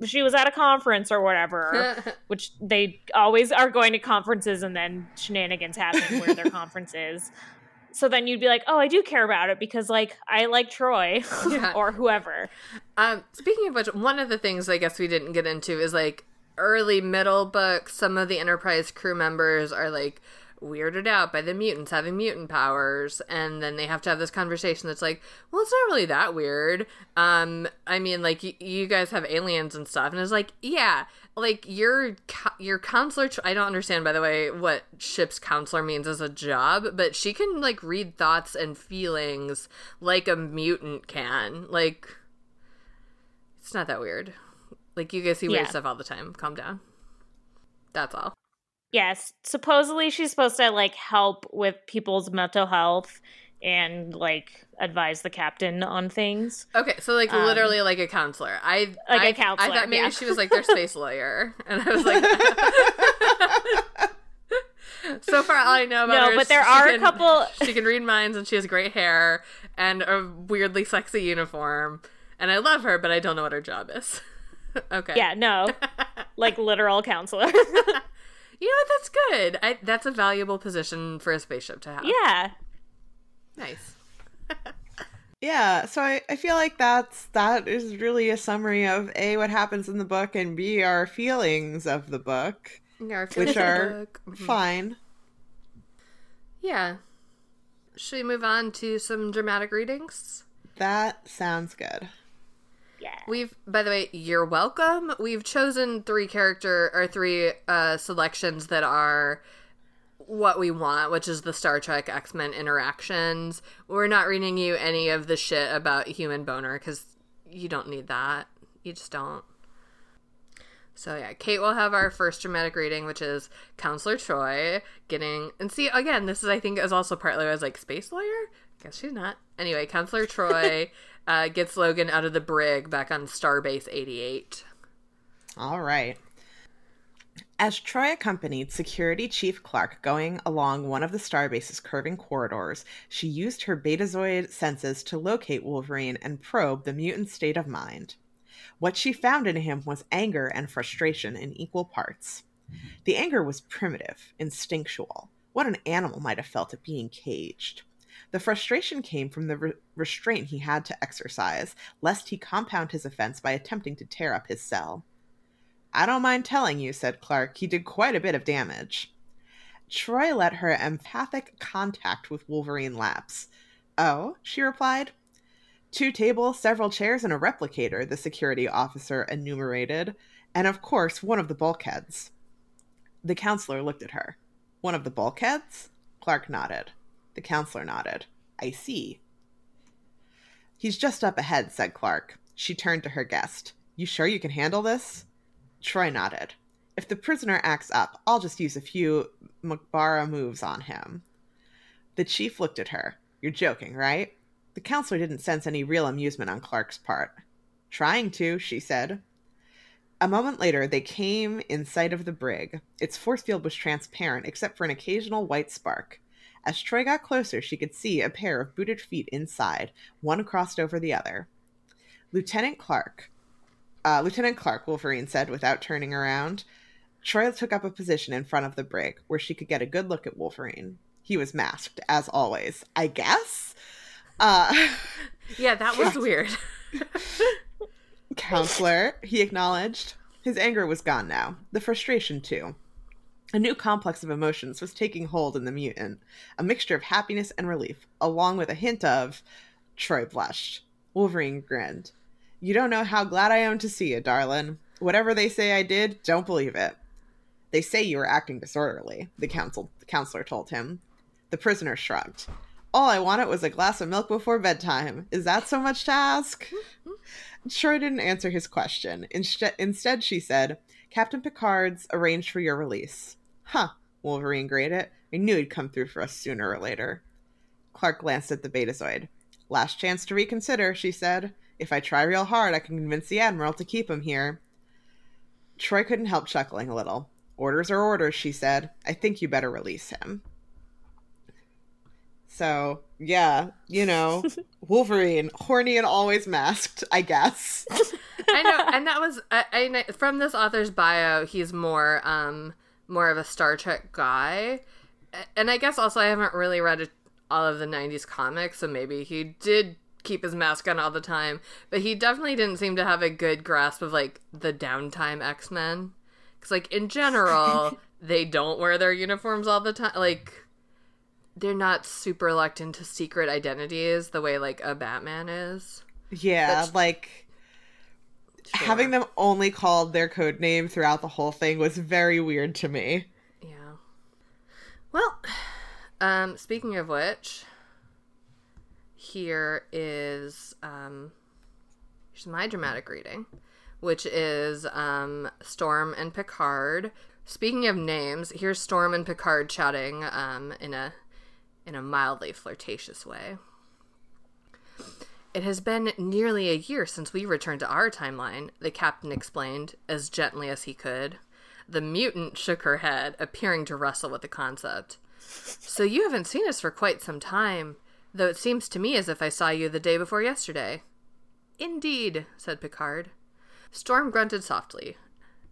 she was at a conference or whatever, which they always are going to conferences and then shenanigans happen where their conference is. So then you'd be like, oh, I do care about it because like I like Troi Yeah. or whoever. Um, speaking of which, one of the things I guess we didn't get into is like early middle books. Some of the Enterprise crew members are like weirded out by the mutants having mutant powers, and then they have to have this conversation that's like, well, it's not really that weird. Um, I mean, like y- you guys have aliens and stuff, and it's like, yeah, like your co- your counselor. I don't understand, by the way, what ship's counselor means as a job, but she can like read thoughts and feelings like a mutant can, like. It's not that weird. Like you guys see weird Yeah. stuff all the time. Calm down. That's all. Yes, supposedly she's supposed to like help with people's mental health and like advise the captain on things. Okay, so like Um, literally like a counselor. I Like a I- counselor, I thought maybe yeah. she was like their space lawyer, and I was like. so far, all I know about No, her but there are a couple- She can read minds, and she has great hair and a weirdly sexy uniform, and I love her, but I don't know what her job is. okay. Yeah, no. like literal counselor. You know what? That's good. I, that's a valuable position for a spaceship to have. yeah. Nice. Yeah, so I, I feel like that's that is really a summary of A what happens in the book and B our feelings of the book. Yeah, our Which are book. Mhm. Fine. Yeah. Should we move on to some dramatic readings? That sounds good. Yeah. We've, by the way, you're welcome. We've chosen three character or three uh, selections that are what we want, which is the Star Trek X Men interactions. We're not reading you any of the shit about human boner because you don't need that. You just don't. So yeah, Kait will have our first dramatic reading, which is Counselor Troi getting and see again. This is I think is also partly I was like space lawyer. Guess she's not. Anyway, Counselor Troi uh, gets Logan out of the brig back on Starbase eighty eight. All right. As Troi accompanied Security Chief Clark going along one of the starbase's curving corridors, she used her betazoid senses to locate Wolverine and probe the mutant's state of mind. What she found in him was anger and frustration in equal parts. The anger was primitive, instinctual, what an animal might have felt at being caged. The frustration came from the re- restraint he had to exercise, lest he compound his offense by attempting to tear up his cell. I don't mind telling you, said Clark, he did quite a bit of damage. Troi let her empathic contact with Wolverine lapse. Oh, she replied. Two tables, several chairs, and a replicator, the security officer enumerated, and of course, one of the bulkheads. The counselor looked at her. One of the bulkheads? Clark nodded. The counselor nodded. I see. He's just up ahead, said Clark. She turned to her guest. You sure you can handle this? Troi nodded. If the prisoner acts up, I'll just use a few Mok'bara moves on him. The chief looked at her. You're joking, right? The counselor didn't sense any real amusement on Clark's part. Trying to, she said. A moment later, they came in sight of the brig. Its force field was transparent, except for an occasional white spark. As Troi got closer, she could see a pair of booted feet inside, one crossed over the other. Lieutenant Clark, uh, Lieutenant Clark, Wolverine said without turning around. Troi took up a position in front of the brig where she could get a good look at Wolverine. He was masked, as always, I guess. Uh, Yeah, that was weird. counselor, he acknowledged. His anger was gone now, the frustration too. A new complex of emotions was taking hold in the mutant, a mixture of happiness and relief, along with a hint of. Troi blushed. Wolverine grinned. You don't know how glad I am to see you, darling. Whatever they say I did, don't believe it. They say you were acting disorderly, the counsel the counselor told him. The prisoner shrugged. All I wanted was a glass of milk before bedtime. Is that so much to ask? Troi didn't answer his question. Instead, instead, she said, Captain Picard's arranged for your release. Huh, Wolverine grated. I knew he'd come through for us sooner or later. Clark glanced at the Betazoid. Last chance to reconsider, she said. If I try real hard, I can convince the Admiral to keep him here. Troi couldn't help chuckling a little. Orders are orders, she said. I think you better release him. So, yeah, you know, Wolverine, horny and always masked, I guess. I know, and that was I, I from this author's bio, he's more um more of a Star Trek guy. And I guess also I haven't really read all of the 90s comics, so maybe he did keep his mask on all the time, but he definitely didn't seem to have a good grasp of like the downtime X-Men. Cuz like in general, they don't wear their uniforms all the time. Like they're not super locked into secret identities the way like a Batman is. Yeah, like sure. having them only called their code name throughout the whole thing was very weird to me. Yeah. Well, um speaking of which, here is um here's my dramatic reading, which is um Storm and Picard. Speaking of names, here's Storm and Picard chatting um in a in a mildly flirtatious way. It has been nearly a year since we returned to our timeline, the captain explained, as gently as he could. The mutant shook her head, appearing to wrestle with the concept. So you haven't seen us for quite some time, though it seems to me as if I saw you the day before yesterday. Indeed, said Picard. Storm grunted softly.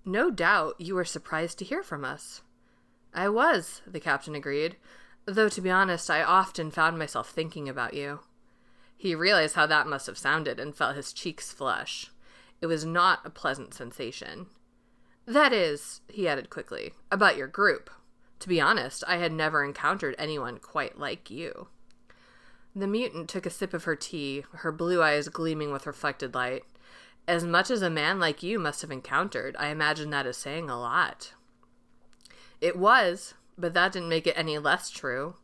No doubt you were surprised to hear from us. I was, the captain agreed. Though, to be honest, I often found myself thinking about you. He realized how that must have sounded and felt his cheeks flush. It was not a pleasant sensation. That is, he added quickly, about your group. To be honest, I had never encountered anyone quite like you. The mutant took a sip of her tea, her blue eyes gleaming with reflected light. As much as a man like you must have encountered, I imagine that is saying a lot. It was, but that didn't make it any less true.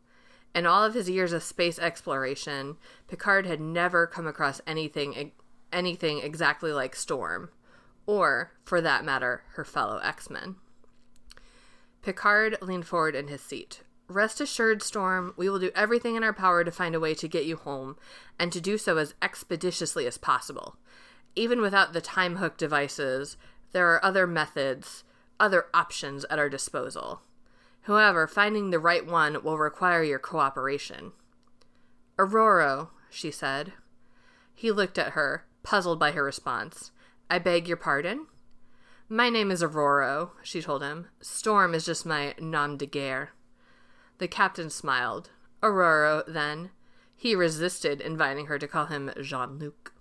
In all of his years of space exploration, Picard had never come across anything anything exactly like Storm, or, for that matter, her fellow X-Men. Picard leaned forward in his seat. Rest assured, Storm, we will do everything in our power to find a way to get you home, and to do so as expeditiously as possible. Even without the time hook devices, there are other methods, other options at our disposal. However, finding the right one will require your cooperation. Ororo, she said. He looked at her, puzzled by her response. I beg your pardon? My name is Ororo, she told him. Storm is just my nom de guerre. The captain smiled. Ororo, then. He resisted inviting her to call him Jean Luc.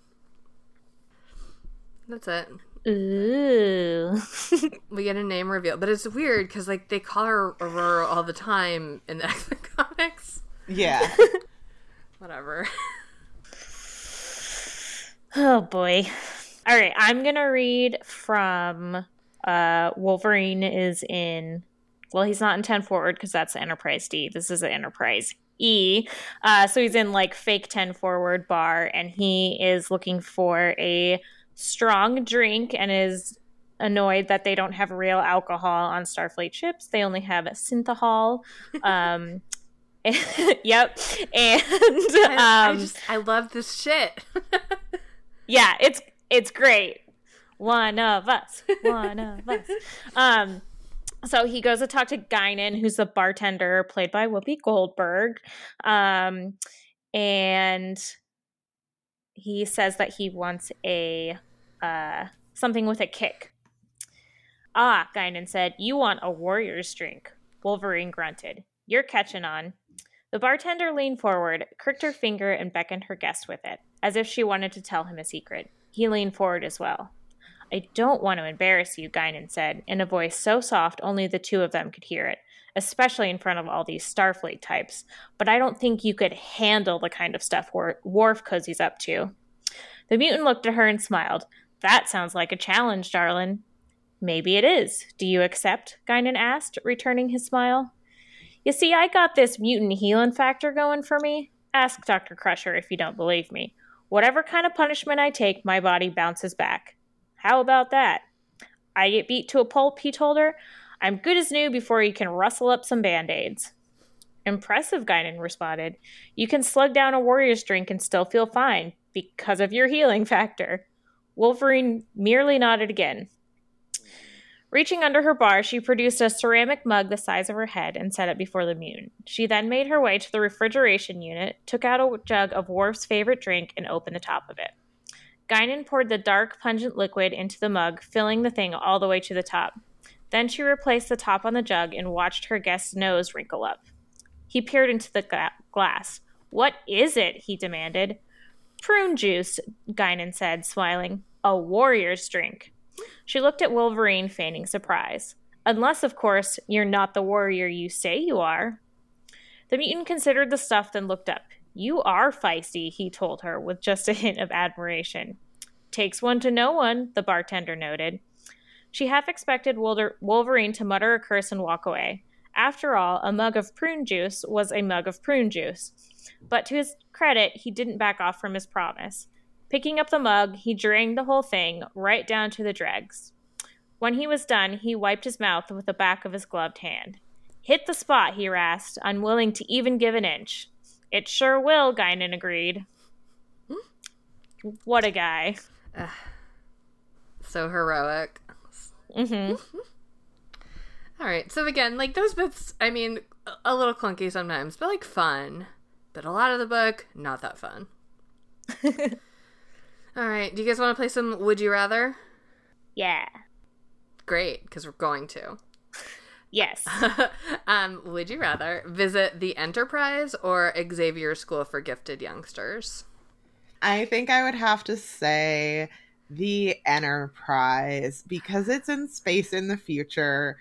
That's it. Ooh. we get a name reveal, but it's weird because like they call her Ororo all the time in the X Men comics. Yeah. Whatever. oh boy. All right, I'm gonna read from uh, Wolverine is in. Well, he's not in ten forward because that's Enterprise D. This is Enterprise E. Uh, so he's in like fake ten forward bar, and he is looking for a strong drink and is annoyed that they don't have real alcohol on Starfleet ships. They only have synthahol. Um, yep. And um, I, I just I love this shit. yeah, it's it's great. One of us. One of us. Um so he goes to talk to Guinan, who's the bartender played by Whoopi Goldberg. Um and he says that he wants a uh, something with a kick. Ah, Guinan said, You want a warrior's drink. Wolverine grunted. You're catching on. The bartender leaned forward, crooked her finger, and beckoned her guest with it, as if she wanted to tell him a secret. He leaned forward as well. I don't want to embarrass you, Guinan said, in a voice so soft only the two of them could hear it, especially in front of all these Starfleet types, but I don't think you could handle the kind of stuff Worf cozies up to. The mutant looked at her and smiled. That sounds like a challenge, darling. Maybe it is. Do you accept? Guinan asked, returning his smile. You see, I got this mutant healing factor going for me. Ask Dr. Crusher if you don't believe me. Whatever kind of punishment I take, my body bounces back. How about that? I get beat to a pulp, he told her. I'm good as new before you can rustle up some band aids. Impressive, Guinan responded. You can slug down a warrior's drink and still feel fine because of your healing factor. Wolverine merely nodded again. Reaching under her bar, she produced a ceramic mug the size of her head and set it before the moon. She then made her way to the refrigeration unit, took out a jug of Worf's favorite drink, and opened the top of it. Guinan poured the dark, pungent liquid into the mug, filling the thing all the way to the top. Then she replaced the top on the jug and watched her guest's nose wrinkle up. He peered into the gla- glass. What is it? he demanded. Prune juice, Guinan said, smiling. A warrior's drink. She looked at Wolverine, feigning surprise. Unless, of course, you're not the warrior you say you are. The mutant considered the stuff, then looked up. You are feisty, he told her, with just a hint of admiration. Takes one to know one, the bartender noted. She half expected Wolverine to mutter a curse and walk away. After all, a mug of prune juice was a mug of prune juice. But to his credit, he didn't back off from his promise. Picking up the mug, he drained the whole thing right down to the dregs. When he was done, he wiped his mouth with the back of his gloved hand. Hit the spot, he rasped, unwilling to even give an inch. It sure will, Guinan agreed. Hmm? What a guy. Uh, so heroic. Mm-hmm. All right. So again, like those bits, I mean, a little clunky sometimes, but like fun. But a lot of the book, not that fun. All right. Do you guys want to play some Would You Rather? Yeah. Great, because we're going to. Yes. um, would you rather visit the Enterprise or Xavier School for Gifted Youngsters? I think I would have to say the Enterprise because it's in space in the future,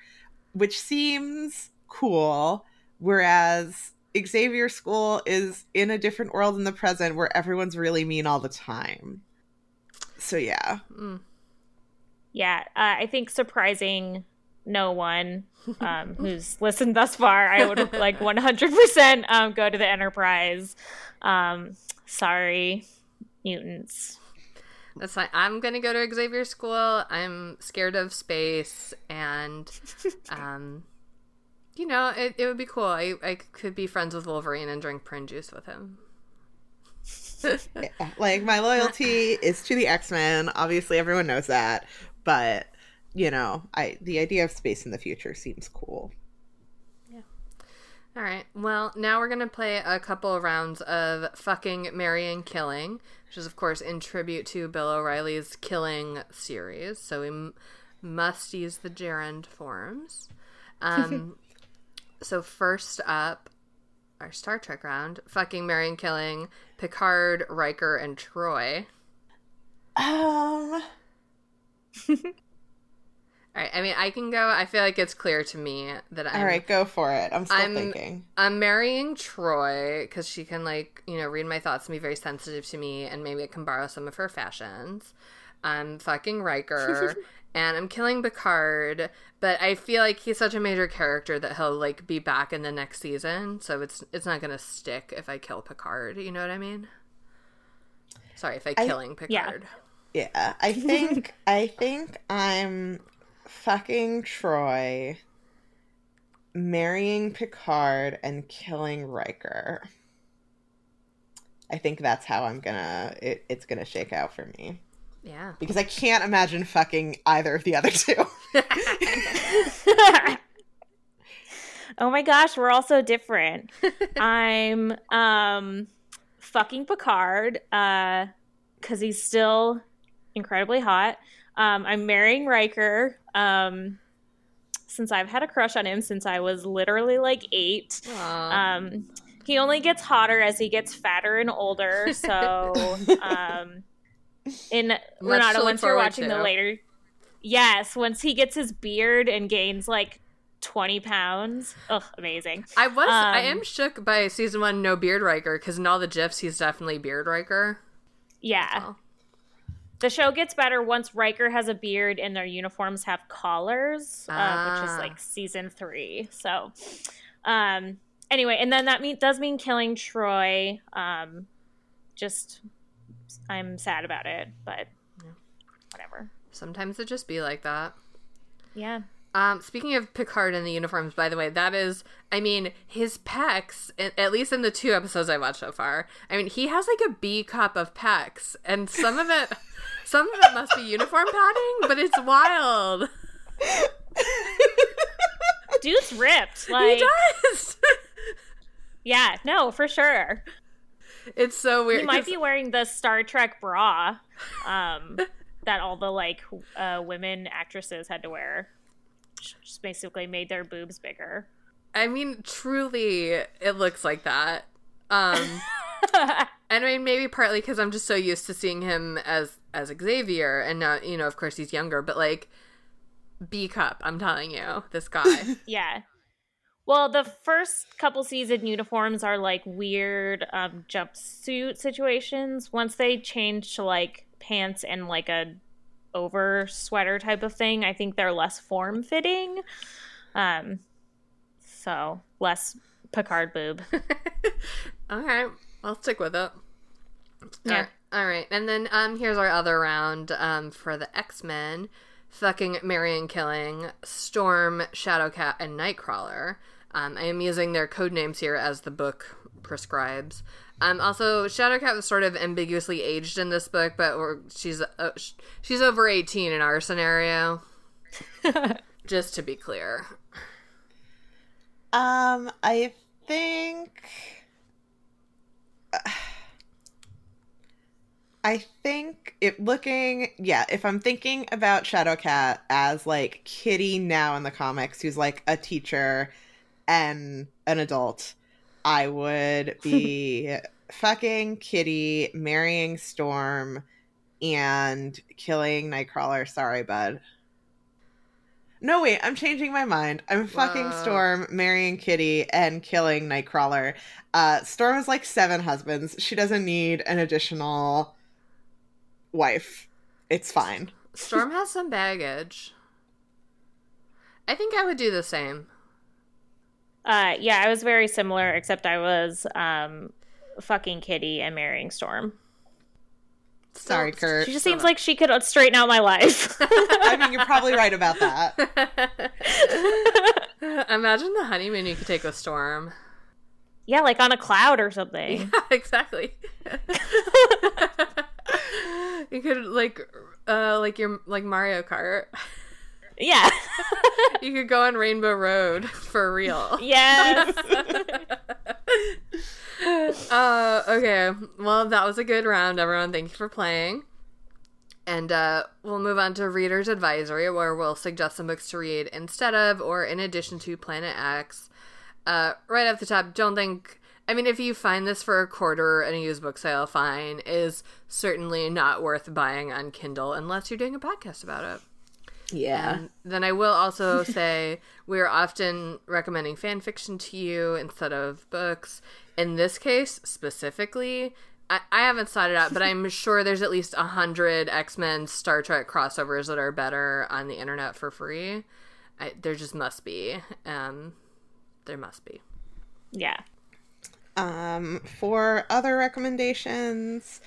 which seems cool, whereas Xavier School is in a different world in the present where everyone's really mean all the time. So yeah. Mm. Yeah, uh, I think surprising no one um, who's listened thus far, I would like 100% um, go to the Enterprise. Um, sorry, mutants. That's fine. I'm gonna go to Xavier School. I'm scared of space, and um, you know, it, it would be cool. I, I could be friends with Wolverine and drink prune juice with him. Yeah, like my loyalty is to the X-Men. Obviously everyone knows that, but you know, I the idea of space in the future seems cool. Yeah. All right. Well, now we're going to play a couple of rounds of fucking marrying killing, which is of course in tribute to Bill O'Reilly's Killing series. So we m- must use the gerund forms. Um so first up our Star Trek round, fucking marrying killing Picard, Riker, and Troi. Um. All right. I mean, I can go. I feel like it's clear to me that I'm. All right, go for it. I'm still I'm, thinking. I'm marrying Troi because she can, like, you know, read my thoughts and be very sensitive to me, and maybe I can borrow some of her fashions. I'm fucking Riker, and I'm killing Picard, but I feel like he's such a major character that he'll like be back in the next season, so it's it's not gonna stick if I kill Picard. You know what I mean? Sorry, if I, I killing Picard. Yeah, yeah I think I think I'm fucking Troi marrying Picard, and killing Riker. I think that's how I'm gonna it, it's gonna shake out for me. Yeah. Because I can't imagine fucking either of the other two. oh my gosh, we're all so different. I'm um fucking Picard uh cuz he's still incredibly hot. Um I'm marrying Riker um since I've had a crush on him since I was literally like 8. Aww. Um he only gets hotter as he gets fatter and older, so um in Renata once you're watching to. the later yes once he gets his beard and gains like 20 pounds ugh amazing i was um, i am shook by season one no beard riker because in all the gifs he's definitely beard riker yeah the show gets better once Riker has a beard and their uniforms have collars, uh, which is Ah. like season three. So, um, anyway, and then that mean, does mean killing Troi. Um, just, I'm sad about it, but Yeah. whatever. Sometimes it just be like that. Yeah. Um, speaking of Picard and the uniforms, by the way, that is, I mean, his pecs, at least in the two episodes I watched so far, I mean, he has like a B cup of pecs, and some of it, some of it must be uniform padding, but it's wild. Dude's ripped. He Like, does. yeah, no, for sure. It's so weird. He might be wearing the Star Trek bra um, that all the like uh, women actresses had to wear. Just basically made their boobs bigger. I mean, truly, it looks like that. Um, and I mean, maybe partly because I'm just so used to seeing him as as Xavier, and now you know, of course, he's younger, but like B cup. I'm telling you, this guy. yeah. Well, the first couple season uniforms are like weird um, jumpsuit situations. Once they change to like pants and like a over sweater type of thing, I think they're less form fitting. Um, so less Picard boob. All right, I'll stick with it. Yeah. All right. And then um here's our other round um for the X-Men. Fucking Marion Killing, Storm, Shadowcat, and Nightcrawler. Um, I am using their code names here as the book prescribes. Um, also, Shadowcat was sort of ambiguously aged in this book, but we're, she's uh, she's over eighteen in our scenario. Just to be clear. Um, I think. I think it looking yeah, if I'm thinking about Shadowcat as like Kitty now in the comics, who's like a teacher and an adult, I would be fucking Kitty, marrying Storm, and killing Nightcrawler. Sorry, bud. No, wait, I'm changing my mind. I'm fucking. Storm, marrying Kitty, and killing Nightcrawler. Uh, Storm has like seven husbands. She doesn't need an additional wife. It's fine. Storm has some baggage. I think I would do the same. Uh, yeah, I was very similar, except I was um, fucking Kitty and marrying Storm. Sorry, Still- Kurt. She just seems like she could straighten out my life. I mean, you're probably right about that. Imagine the honeymoon you could take with Storm. yeah, like on a cloud or something. Yeah, exactly. you could like uh like your like Mario Kart. Yeah. You could go on Rainbow Road for real. yes. uh okay. Well, that was a good round, everyone. Thank you for playing. And uh, we'll move on to Reader's Advisory, where we'll suggest some books to read instead of or in addition to Planet X. Uh, right off the top, don't think. I mean, if you find this for a quarter in a used book sale, fine. Is certainly not worth buying on Kindle unless you're doing a podcast about it. Yeah. And then I will also say we're often recommending fan fiction to you instead of books. In this case, specifically, I, I haven't sought it out, but I'm sure there's at least a hundred X Men Star Trek crossovers that are better on the internet for free. I, there just must be. Um, there must be. yeah. Um, for other recommendations,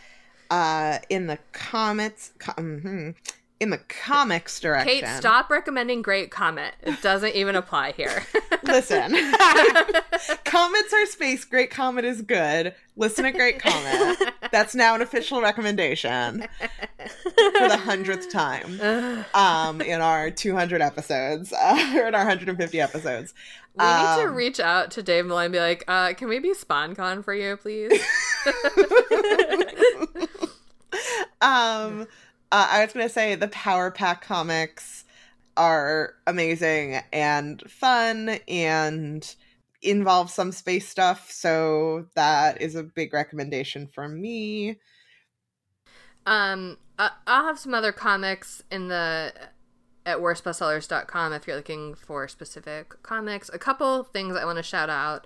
uh, in the comments, com- mhm, in the comics direction. Kait, stop recommending Great Comet. It doesn't even apply here. Listen, comets are space. Great Comet is good. Listen to Great Comet. That's now an official recommendation for the hundredth time. Um, in our 200 episodes, uh, or in our 150 episodes. We need to Um, reach out to Dave Malloy and be like, uh, can we be sponcon for you, please? um uh, i was gonna say the power pack comics are amazing and fun and involve some space stuff so that is a big recommendation from me Um, I'll have some other comics in the at worstbestsellers.com if you're looking for specific comics. A couple things I want to shout out.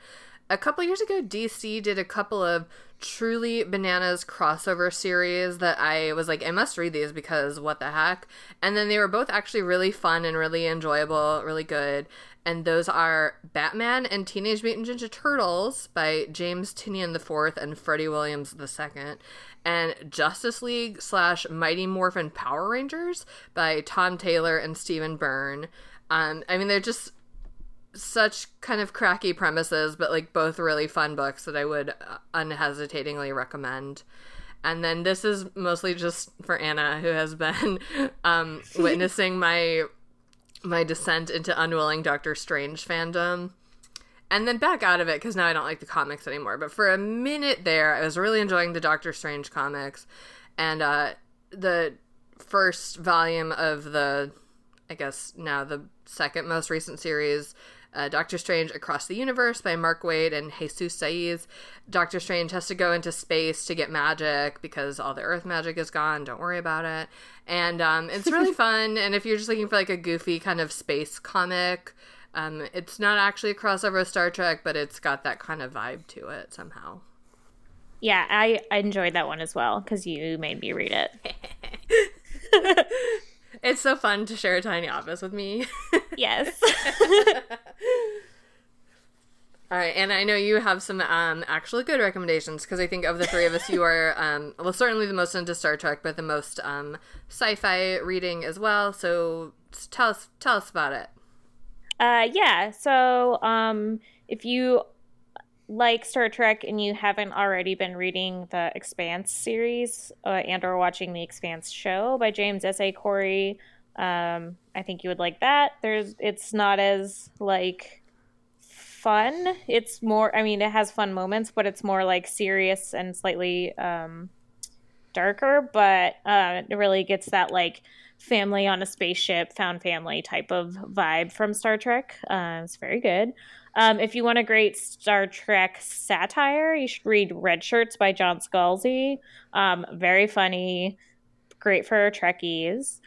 A couple years ago, DC did a couple of truly bananas crossover series that I was like, I must read these because what the heck? And then they were both actually really fun and really enjoyable, really good. And those are Batman and Teenage Mutant Ninja Turtles by James Tynion IV and Freddie Williams II, and Justice League slash Mighty Morphin Power Rangers by Tom Taylor and Stephen Byrne. Um, I mean, they're just such kind of cracky premises, but like both really fun books that I would uh, unhesitatingly recommend. And then this is mostly just for Anna, who has been um, witnessing my my descent into unwilling Doctor Strange fandom, and then back out of it because now I don't like the comics anymore. But for a minute there, I was really enjoying the Doctor Strange comics, and uh, the first volume of the, I guess now the second most recent series uh, Doctor Strange Across the Universe by Mark Waid and Jesus Saiz. Doctor Strange has to go into space to get magic because all the Earth magic is gone. Don't worry about it. And um, it's really fun. And if you're just looking for like a goofy kind of space comic, um, it's not actually a crossover with Star Trek, but it's got that kind of vibe to it somehow. Yeah, I, I enjoyed that one as well because you made me read it. It's so fun to share a tiny office with me. yes. All right, and I know you have some um, actually good recommendations because I think of the three of us, you are um, well certainly the most into Star Trek, but the most um, sci-fi reading as well. So tell us tell us about it. Uh, yeah. So um, if you like Star Trek and you haven't already been reading the Expanse series uh, and or watching the Expanse show by James S. A. Corey, um, I think you would like that. There's it's not as like fun. It's more I mean it has fun moments, but it's more like serious and slightly um, darker, but uh, it really gets that like family on a spaceship, found family type of vibe from Star Trek. Uh, it's very good. Um, if you want a great Star Trek satire, you should read Red Shirts by John Scalzi. Um, very funny, great for Trekkies.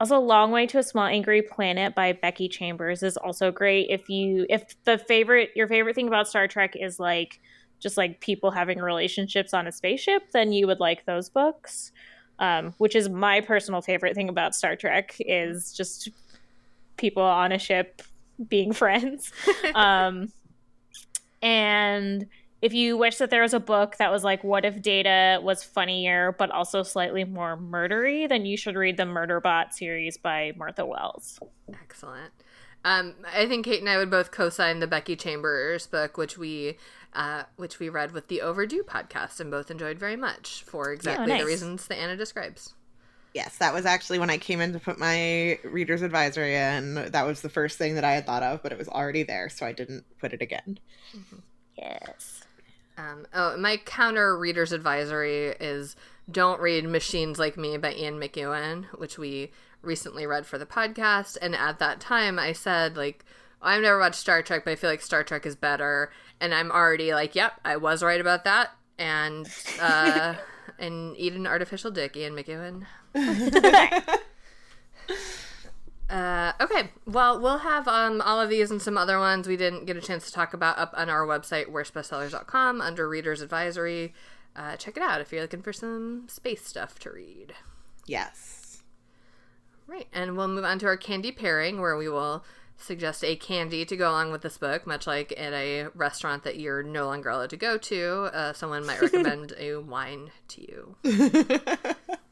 Also, Long Way to a Small Angry Planet by Becky Chambers is also great. If you if the favorite your favorite thing about Star Trek is like just like people having relationships on a spaceship, then you would like those books. Um, which is my personal favorite thing about Star Trek is just people on a ship being friends. um, and if you wish that there was a book that was like, what if Data was funnier but also slightly more murdery, then you should read the Murderbot series by Martha Wells. Excellent. Um, I think Kait and I would both co-sign the Becky Chambers book, which we uh, which we read with the Overdue podcast and both enjoyed very much for exactly oh, nice. the reasons that Anna describes. Yes, that was actually when I came in to put my reader's advisory in. That was the first thing that I had thought of, but it was already there, so I didn't put it again. Mm-hmm. Yes. Um, oh, my counter reader's advisory is Don't Read Machines Like Me by Ian McEwan, which we recently read for the podcast. And at that time, I said, like, I've never watched Star Trek, but I feel like Star Trek is better. And I'm already like, yep, I was right about that. And, uh, and eat an artificial dick, Ian McEwan. uh, okay, well, we'll have um, all of these and some other ones we didn't get a chance to talk about up on our website, worstbestsellers.com, under Reader's Advisory. Uh, check it out if you're looking for some space stuff to read. Yes. Right, and we'll move on to our candy pairing, where we will suggest a candy to go along with this book, much like at a restaurant that you're no longer allowed to go to. Uh, someone might recommend a wine to you.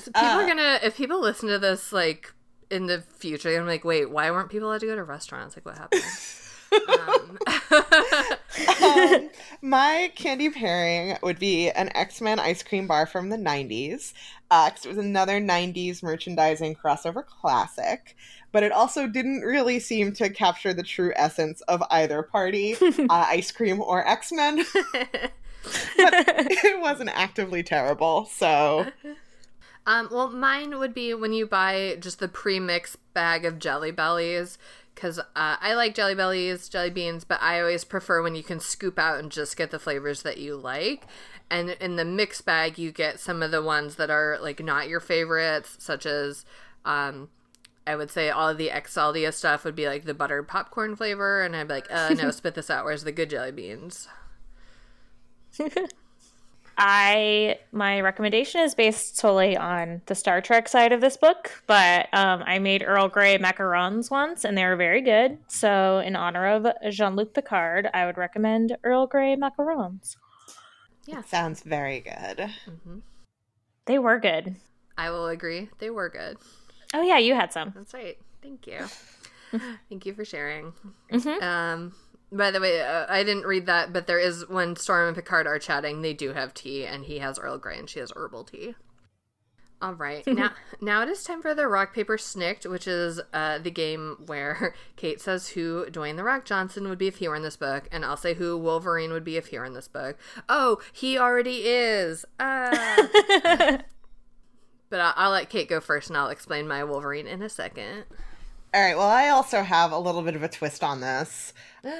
So people uh, are gonna if people listen to this like in the future, they're like, wait, why weren't people allowed to go to restaurants? Like, what happened? um. um, my candy pairing would be an X Men ice cream bar from the 90s, because uh, it was another 90s merchandising crossover classic, but it also didn't really seem to capture the true essence of either party, uh, ice cream or X Men. but it wasn't actively terrible, so um, well, mine would be when you buy just the pre-mix bag of Jelly Bellies, because uh, I like Jelly Bellies, jelly beans, but I always prefer when you can scoop out and just get the flavors that you like. And in the mix bag, you get some of the ones that are like not your favorites, such as um, I would say all of the Xhaldia stuff would be like the buttered popcorn flavor, and I'd be like, uh, no, spit this out. Where's the good jelly beans? I my recommendation is based solely on the Star Trek side of this book, but um, I made Earl Grey macarons once, and they were very good. So, in honor of Jean Luc Picard, I would recommend Earl Grey macarons. Yeah, sounds very good. Mm-hmm. They were good. I will agree. They were good. Oh yeah, you had some. That's right. Thank you. Thank you for sharing. Mm-hmm. Um, by the way, uh, I didn't read that, but there is when Storm and Picard are chatting, they do have tea, and he has Earl Grey and she has herbal tea. All right, now now it is time for the rock paper snikt, which is uh, the game where Kait says who Dwayne the Rock Johnson would be if he were in this book, and I'll say who Wolverine would be if he were in this book. Oh, he already is. Uh. but I'll, I'll let Kait go first, and I'll explain my Wolverine in a second. All right. Well, I also have a little bit of a twist on this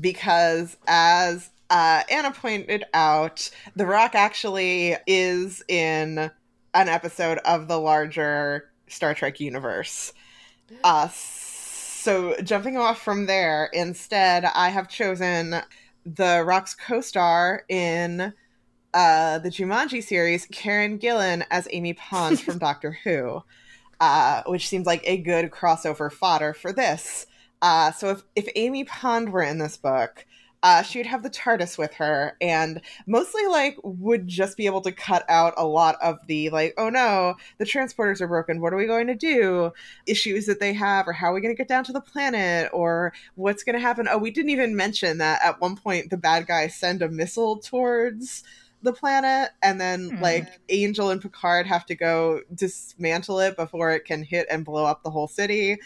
because, as uh, Anna pointed out, The Rock actually is in an episode of the larger Star Trek universe. Uh, so, jumping off from there, instead, I have chosen The Rock's co star in uh, the Jumanji series, Karen Gillan as Amy Pond from Doctor Who uh, which seems like a good crossover fodder for this. Uh, so if, if Amy Pond were in this book, uh, she would have the TARDIS with her and mostly like would just be able to cut out a lot of the like, oh no, the transporters are broken. What are we going to do? Issues that they have, or how are we going to get down to the planet, or what's going to happen? Oh, we didn't even mention that at one point the bad guys send a missile towards the planet and then mm-hmm. like Angel and Picard have to go dismantle it before it can hit and blow up the whole city.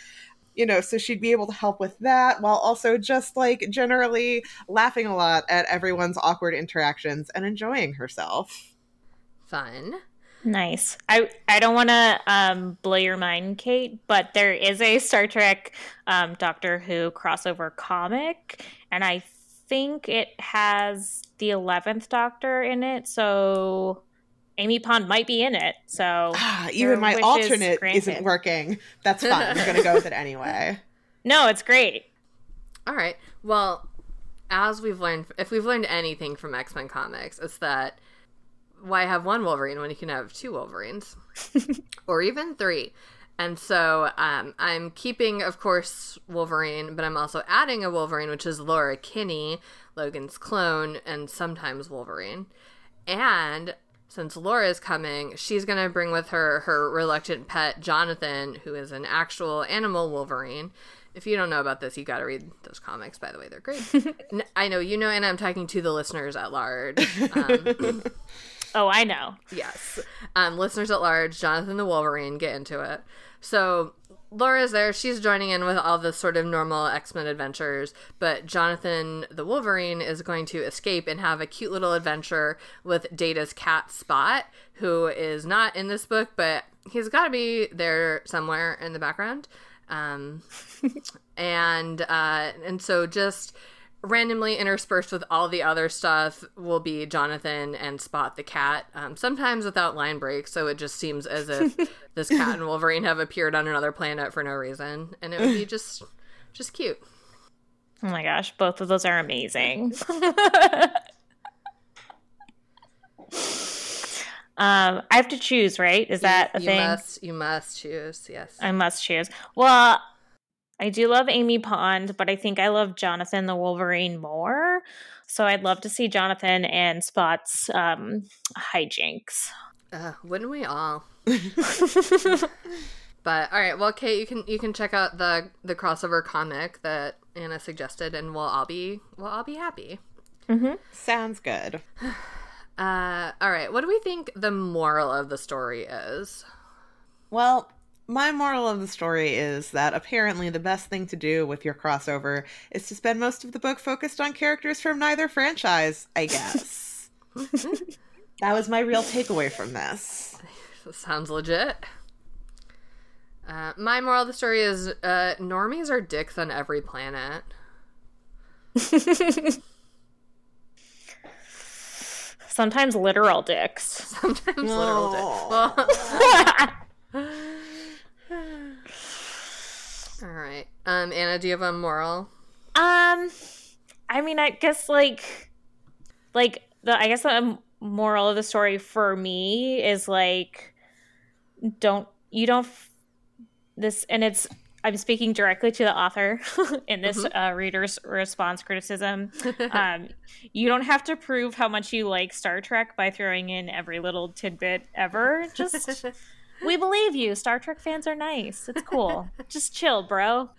You know, so she'd be able to help with that while also just like generally laughing a lot at everyone's awkward interactions and enjoying herself. Fun. Nice. I I don't want to um, blow your mind, Kait, but there is a Star Trek um, Doctor Who crossover comic, and I think it has the 11th Doctor in it, so Amy Pond might be in it. So ah, even my alternate isn't working. That's fine. We're gonna go with it anyway. No, it's great. All right. Well, as we've learned, if we've learned anything from X Men comics, it's that why have one Wolverine when you can have two Wolverines, or even three. And so um, I'm keeping, of course, Wolverine, but I'm also adding a Wolverine, which is Laura Kinney, Logan's clone, and sometimes Wolverine. And since Laura is coming, she's going to bring with her her reluctant pet, Jonathan, who is an actual animal Wolverine. If you don't know about this, you got to read those comics, by the way. They're great. I know you know, and I'm talking to the listeners at large. Um, oh, I know. Yes. Um, listeners at large, Jonathan the Wolverine, get into it. So Laura's there. She's joining in with all the sort of normal X Men adventures, but Jonathan the Wolverine is going to escape and have a cute little adventure with Data's cat Spot, who is not in this book, but he's got to be there somewhere in the background. Um, and uh, and so just randomly interspersed with all the other stuff will be Jonathan and Spot the cat, um, sometimes without line breaks. So it just seems as if this cat and Wolverine have appeared on another planet for no reason, and it would be just just cute. Oh my gosh, both of those are amazing. Um, I have to choose, right? Is that a you thing? Must, you must choose. Yes, I must choose. Well, I do love Amy Pond, but I think I love Jonathan the Wolverine more. So I'd love to see Jonathan and Spot's um, hijinks. Uh, wouldn't we all? but all right, well, Kait, you can you can check out the the crossover comic that Anna suggested, and we'll all be we'll all be happy. Mm-hmm. Sounds good. Uh, all right, what do we think the moral of the story is? Well, my moral of the story is that apparently the best thing to do with your crossover is to spend most of the book focused on characters from neither franchise, I guess. that was my real takeaway from this. Sounds legit. Uh, my moral of the story is uh, normies are dicks on every planet. Sometimes literal dicks. Sometimes literal dicks. Well, Um, Anna, do you have a moral? Um, I mean, I guess like, like the I guess the moral of the story for me is like, don't you don't this, and it's I'm speaking directly to the author in this uh, reader's response criticism. Um, you don't have to prove how much you like Star Trek by throwing in every little tidbit ever. Just we believe you. Star Trek fans are nice. It's cool. Just chill, bro.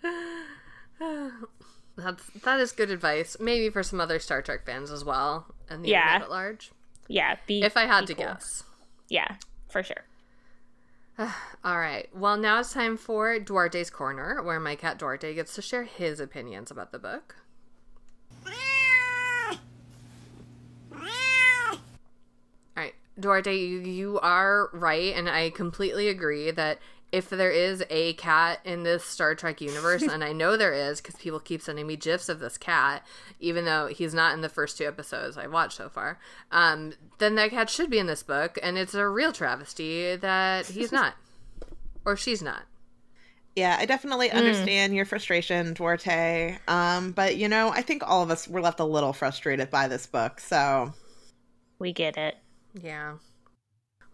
That's that is good advice. Maybe for some other Star Trek fans as well, and the Yeah. internet at large. Yeah. Be, If I had to cool. guess. Yeah, for sure. All right. Well, now it's time for Duarte's Corner, where my cat Duarte gets to share his opinions about the book. All right, Duarte, you, you are right, and I completely agree that if there is a cat in this Star Trek universe, and I know there is because people keep sending me gifs of this cat, even though he's not in the first two episodes I've watched so far, um, then that cat should be in this book, and it's a real travesty that he's not. or she's not. Yeah, I definitely understand your frustration, Duarte. Um, but you know, I think all of us were left a little frustrated by this book. So We get it. Yeah.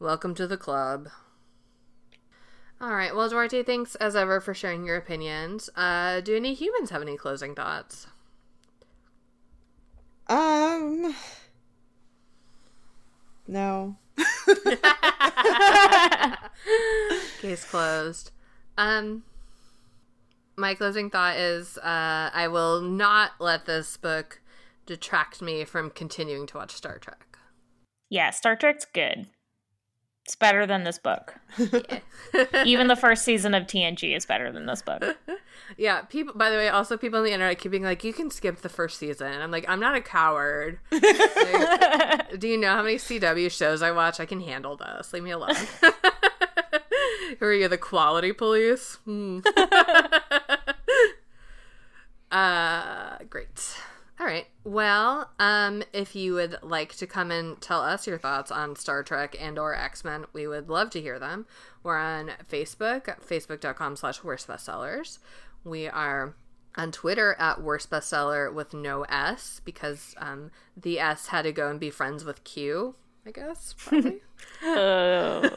Welcome to the club. All right. Well, Duarte, thanks as ever for sharing your opinions. Uh, do any humans have any closing thoughts? Um No. Case closed. Um, my closing thought is uh, I will not let this book detract me from continuing to watch Star Trek. Yeah, Star Trek's good. It's better than this book. Yeah. Even the first season of TNG is better than this book. yeah, people. By the way, also people on the internet keep being like, "You can skip the first season." I'm like, I'm not a coward. Like, do you know how many CW shows I watch? I can handle this. Leave me alone. Who are you, the quality police? Hmm. uh, great. All right. Well, um, if you would like to come and tell us your thoughts on Star Trek and or X-Men, we would love to hear them. We're on Facebook, facebook.com slash worst bestsellers. We are on Twitter at worst bestseller with no S because um, the S had to go and be friends with Q, I guess, probably. Oh.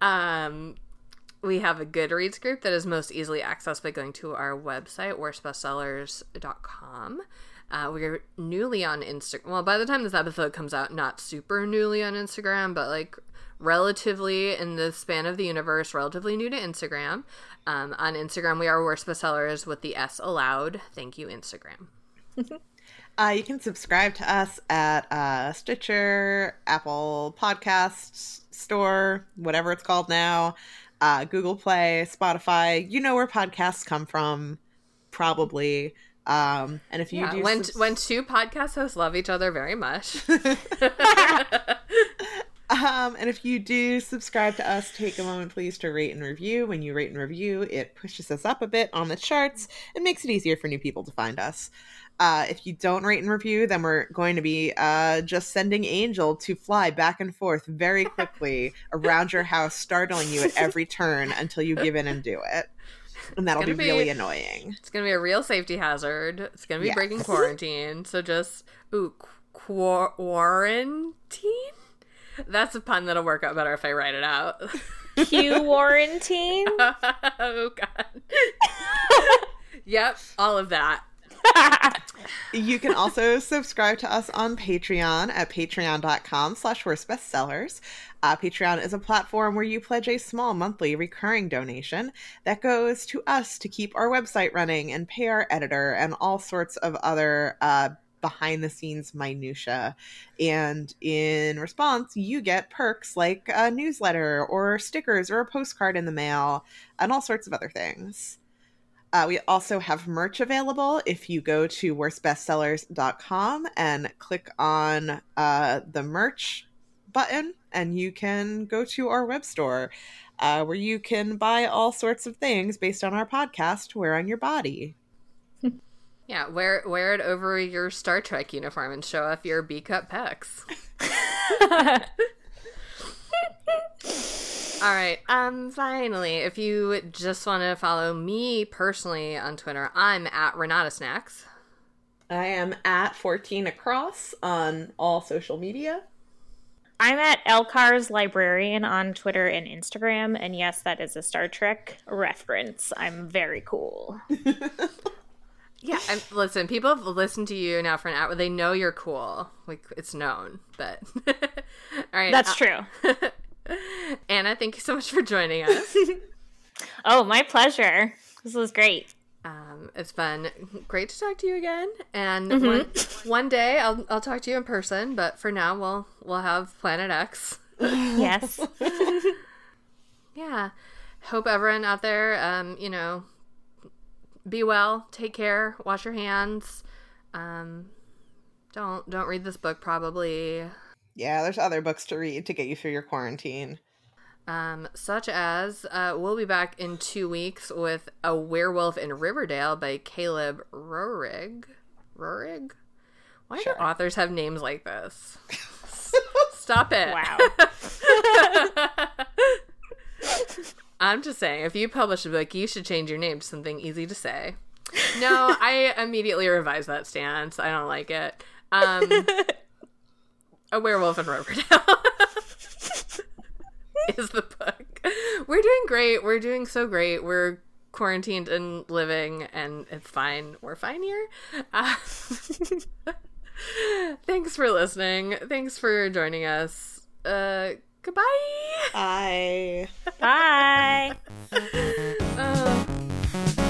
um, we have a Goodreads group that is most easily accessed by going to our website, worstbestsellers.com. Uh, we're newly on Instagram. Well, by the time this episode comes out, not super newly on Instagram, but like relatively in the span of the universe, relatively new to Instagram. Um, on Instagram, we are Worst Bestsellers with the S allowed. Thank you, Instagram. Uh, you can subscribe to us at uh, Stitcher, Apple Podcasts Store, whatever it's called now, uh, Google Play, Spotify. You know where podcasts come from, probably. Um, and if you Yeah, do, when subs- when two podcast hosts love each other very much. Um, and if you do subscribe to us, take a moment, please, to rate and review. When you rate and review, it pushes us up a bit on the charts and makes it easier for new people to find us. Uh, if you don't rate and review, then we're going to be uh, just sending Angel to fly back and forth very quickly around your house, startling you at every turn until you give in and do it. And that'll be, be- really annoying. It's gonna be a real safety hazard. It's gonna be Yes. breaking quarantine. So just ooh qu- quarantine. That's a pun that'll work out better if I write it out. Q quarantine? oh god. yep, all of that. You can also subscribe to us on Patreon at patreon.com slash worst bestsellers. Uh, Patreon is a platform where you pledge a small monthly recurring donation that goes to us to keep our website running and pay our editor and all sorts of other uh, behind the scenes minutia. And in response, you get perks like a newsletter or stickers or a postcard in the mail and all sorts of other things. Uh, we also have merch available if you go to worstbestsellers.com and click on uh, the merch button, and you can go to our web store uh, where you can buy all sorts of things based on our podcast to wear on your body. Yeah, wear wear it over your Star Trek uniform and show off your B cup pecs. All right. Um. Finally, if you just want to follow me personally on Twitter, I'm at Renata Snacks. I am at 14 across on all social media. I'm at LCARS Librarian on Twitter and Instagram, and yes, that is a Star Trek reference. I'm very cool. Yeah, and listen, people have listened to you now for an hour. They know you're cool. Like it's known, but all right. That's uh, true. Anna, thank you so much for joining us. Oh, my pleasure. This was great. Um, it's been great to talk to you again, and one, one day I'll I'll talk to you in person. But for now, we'll we'll have Planet X. Yes. Yeah, hope everyone out there, um, you know, be well, take care, wash your hands. Um, don't don't read this book probably. Yeah, there's other books to read to get you through your quarantine. um, such as uh, we'll be back in two weeks with A Werewolf in Riverdale by Caleb Roehrig. Roehrig? Why Sure. do authors have names like this? Stop it. Wow. I'm just saying, if you publish a book, you should change your name to something easy to say. No, I immediately revised that stance. I don't like it. Um, a werewolf in Riverdale is the book. We're doing great. We're doing so great. We're quarantined and living, and it's fine. We're fine here. Uh, thanks for listening. Thanks for joining us. Uh, goodbye. Bye. Bye.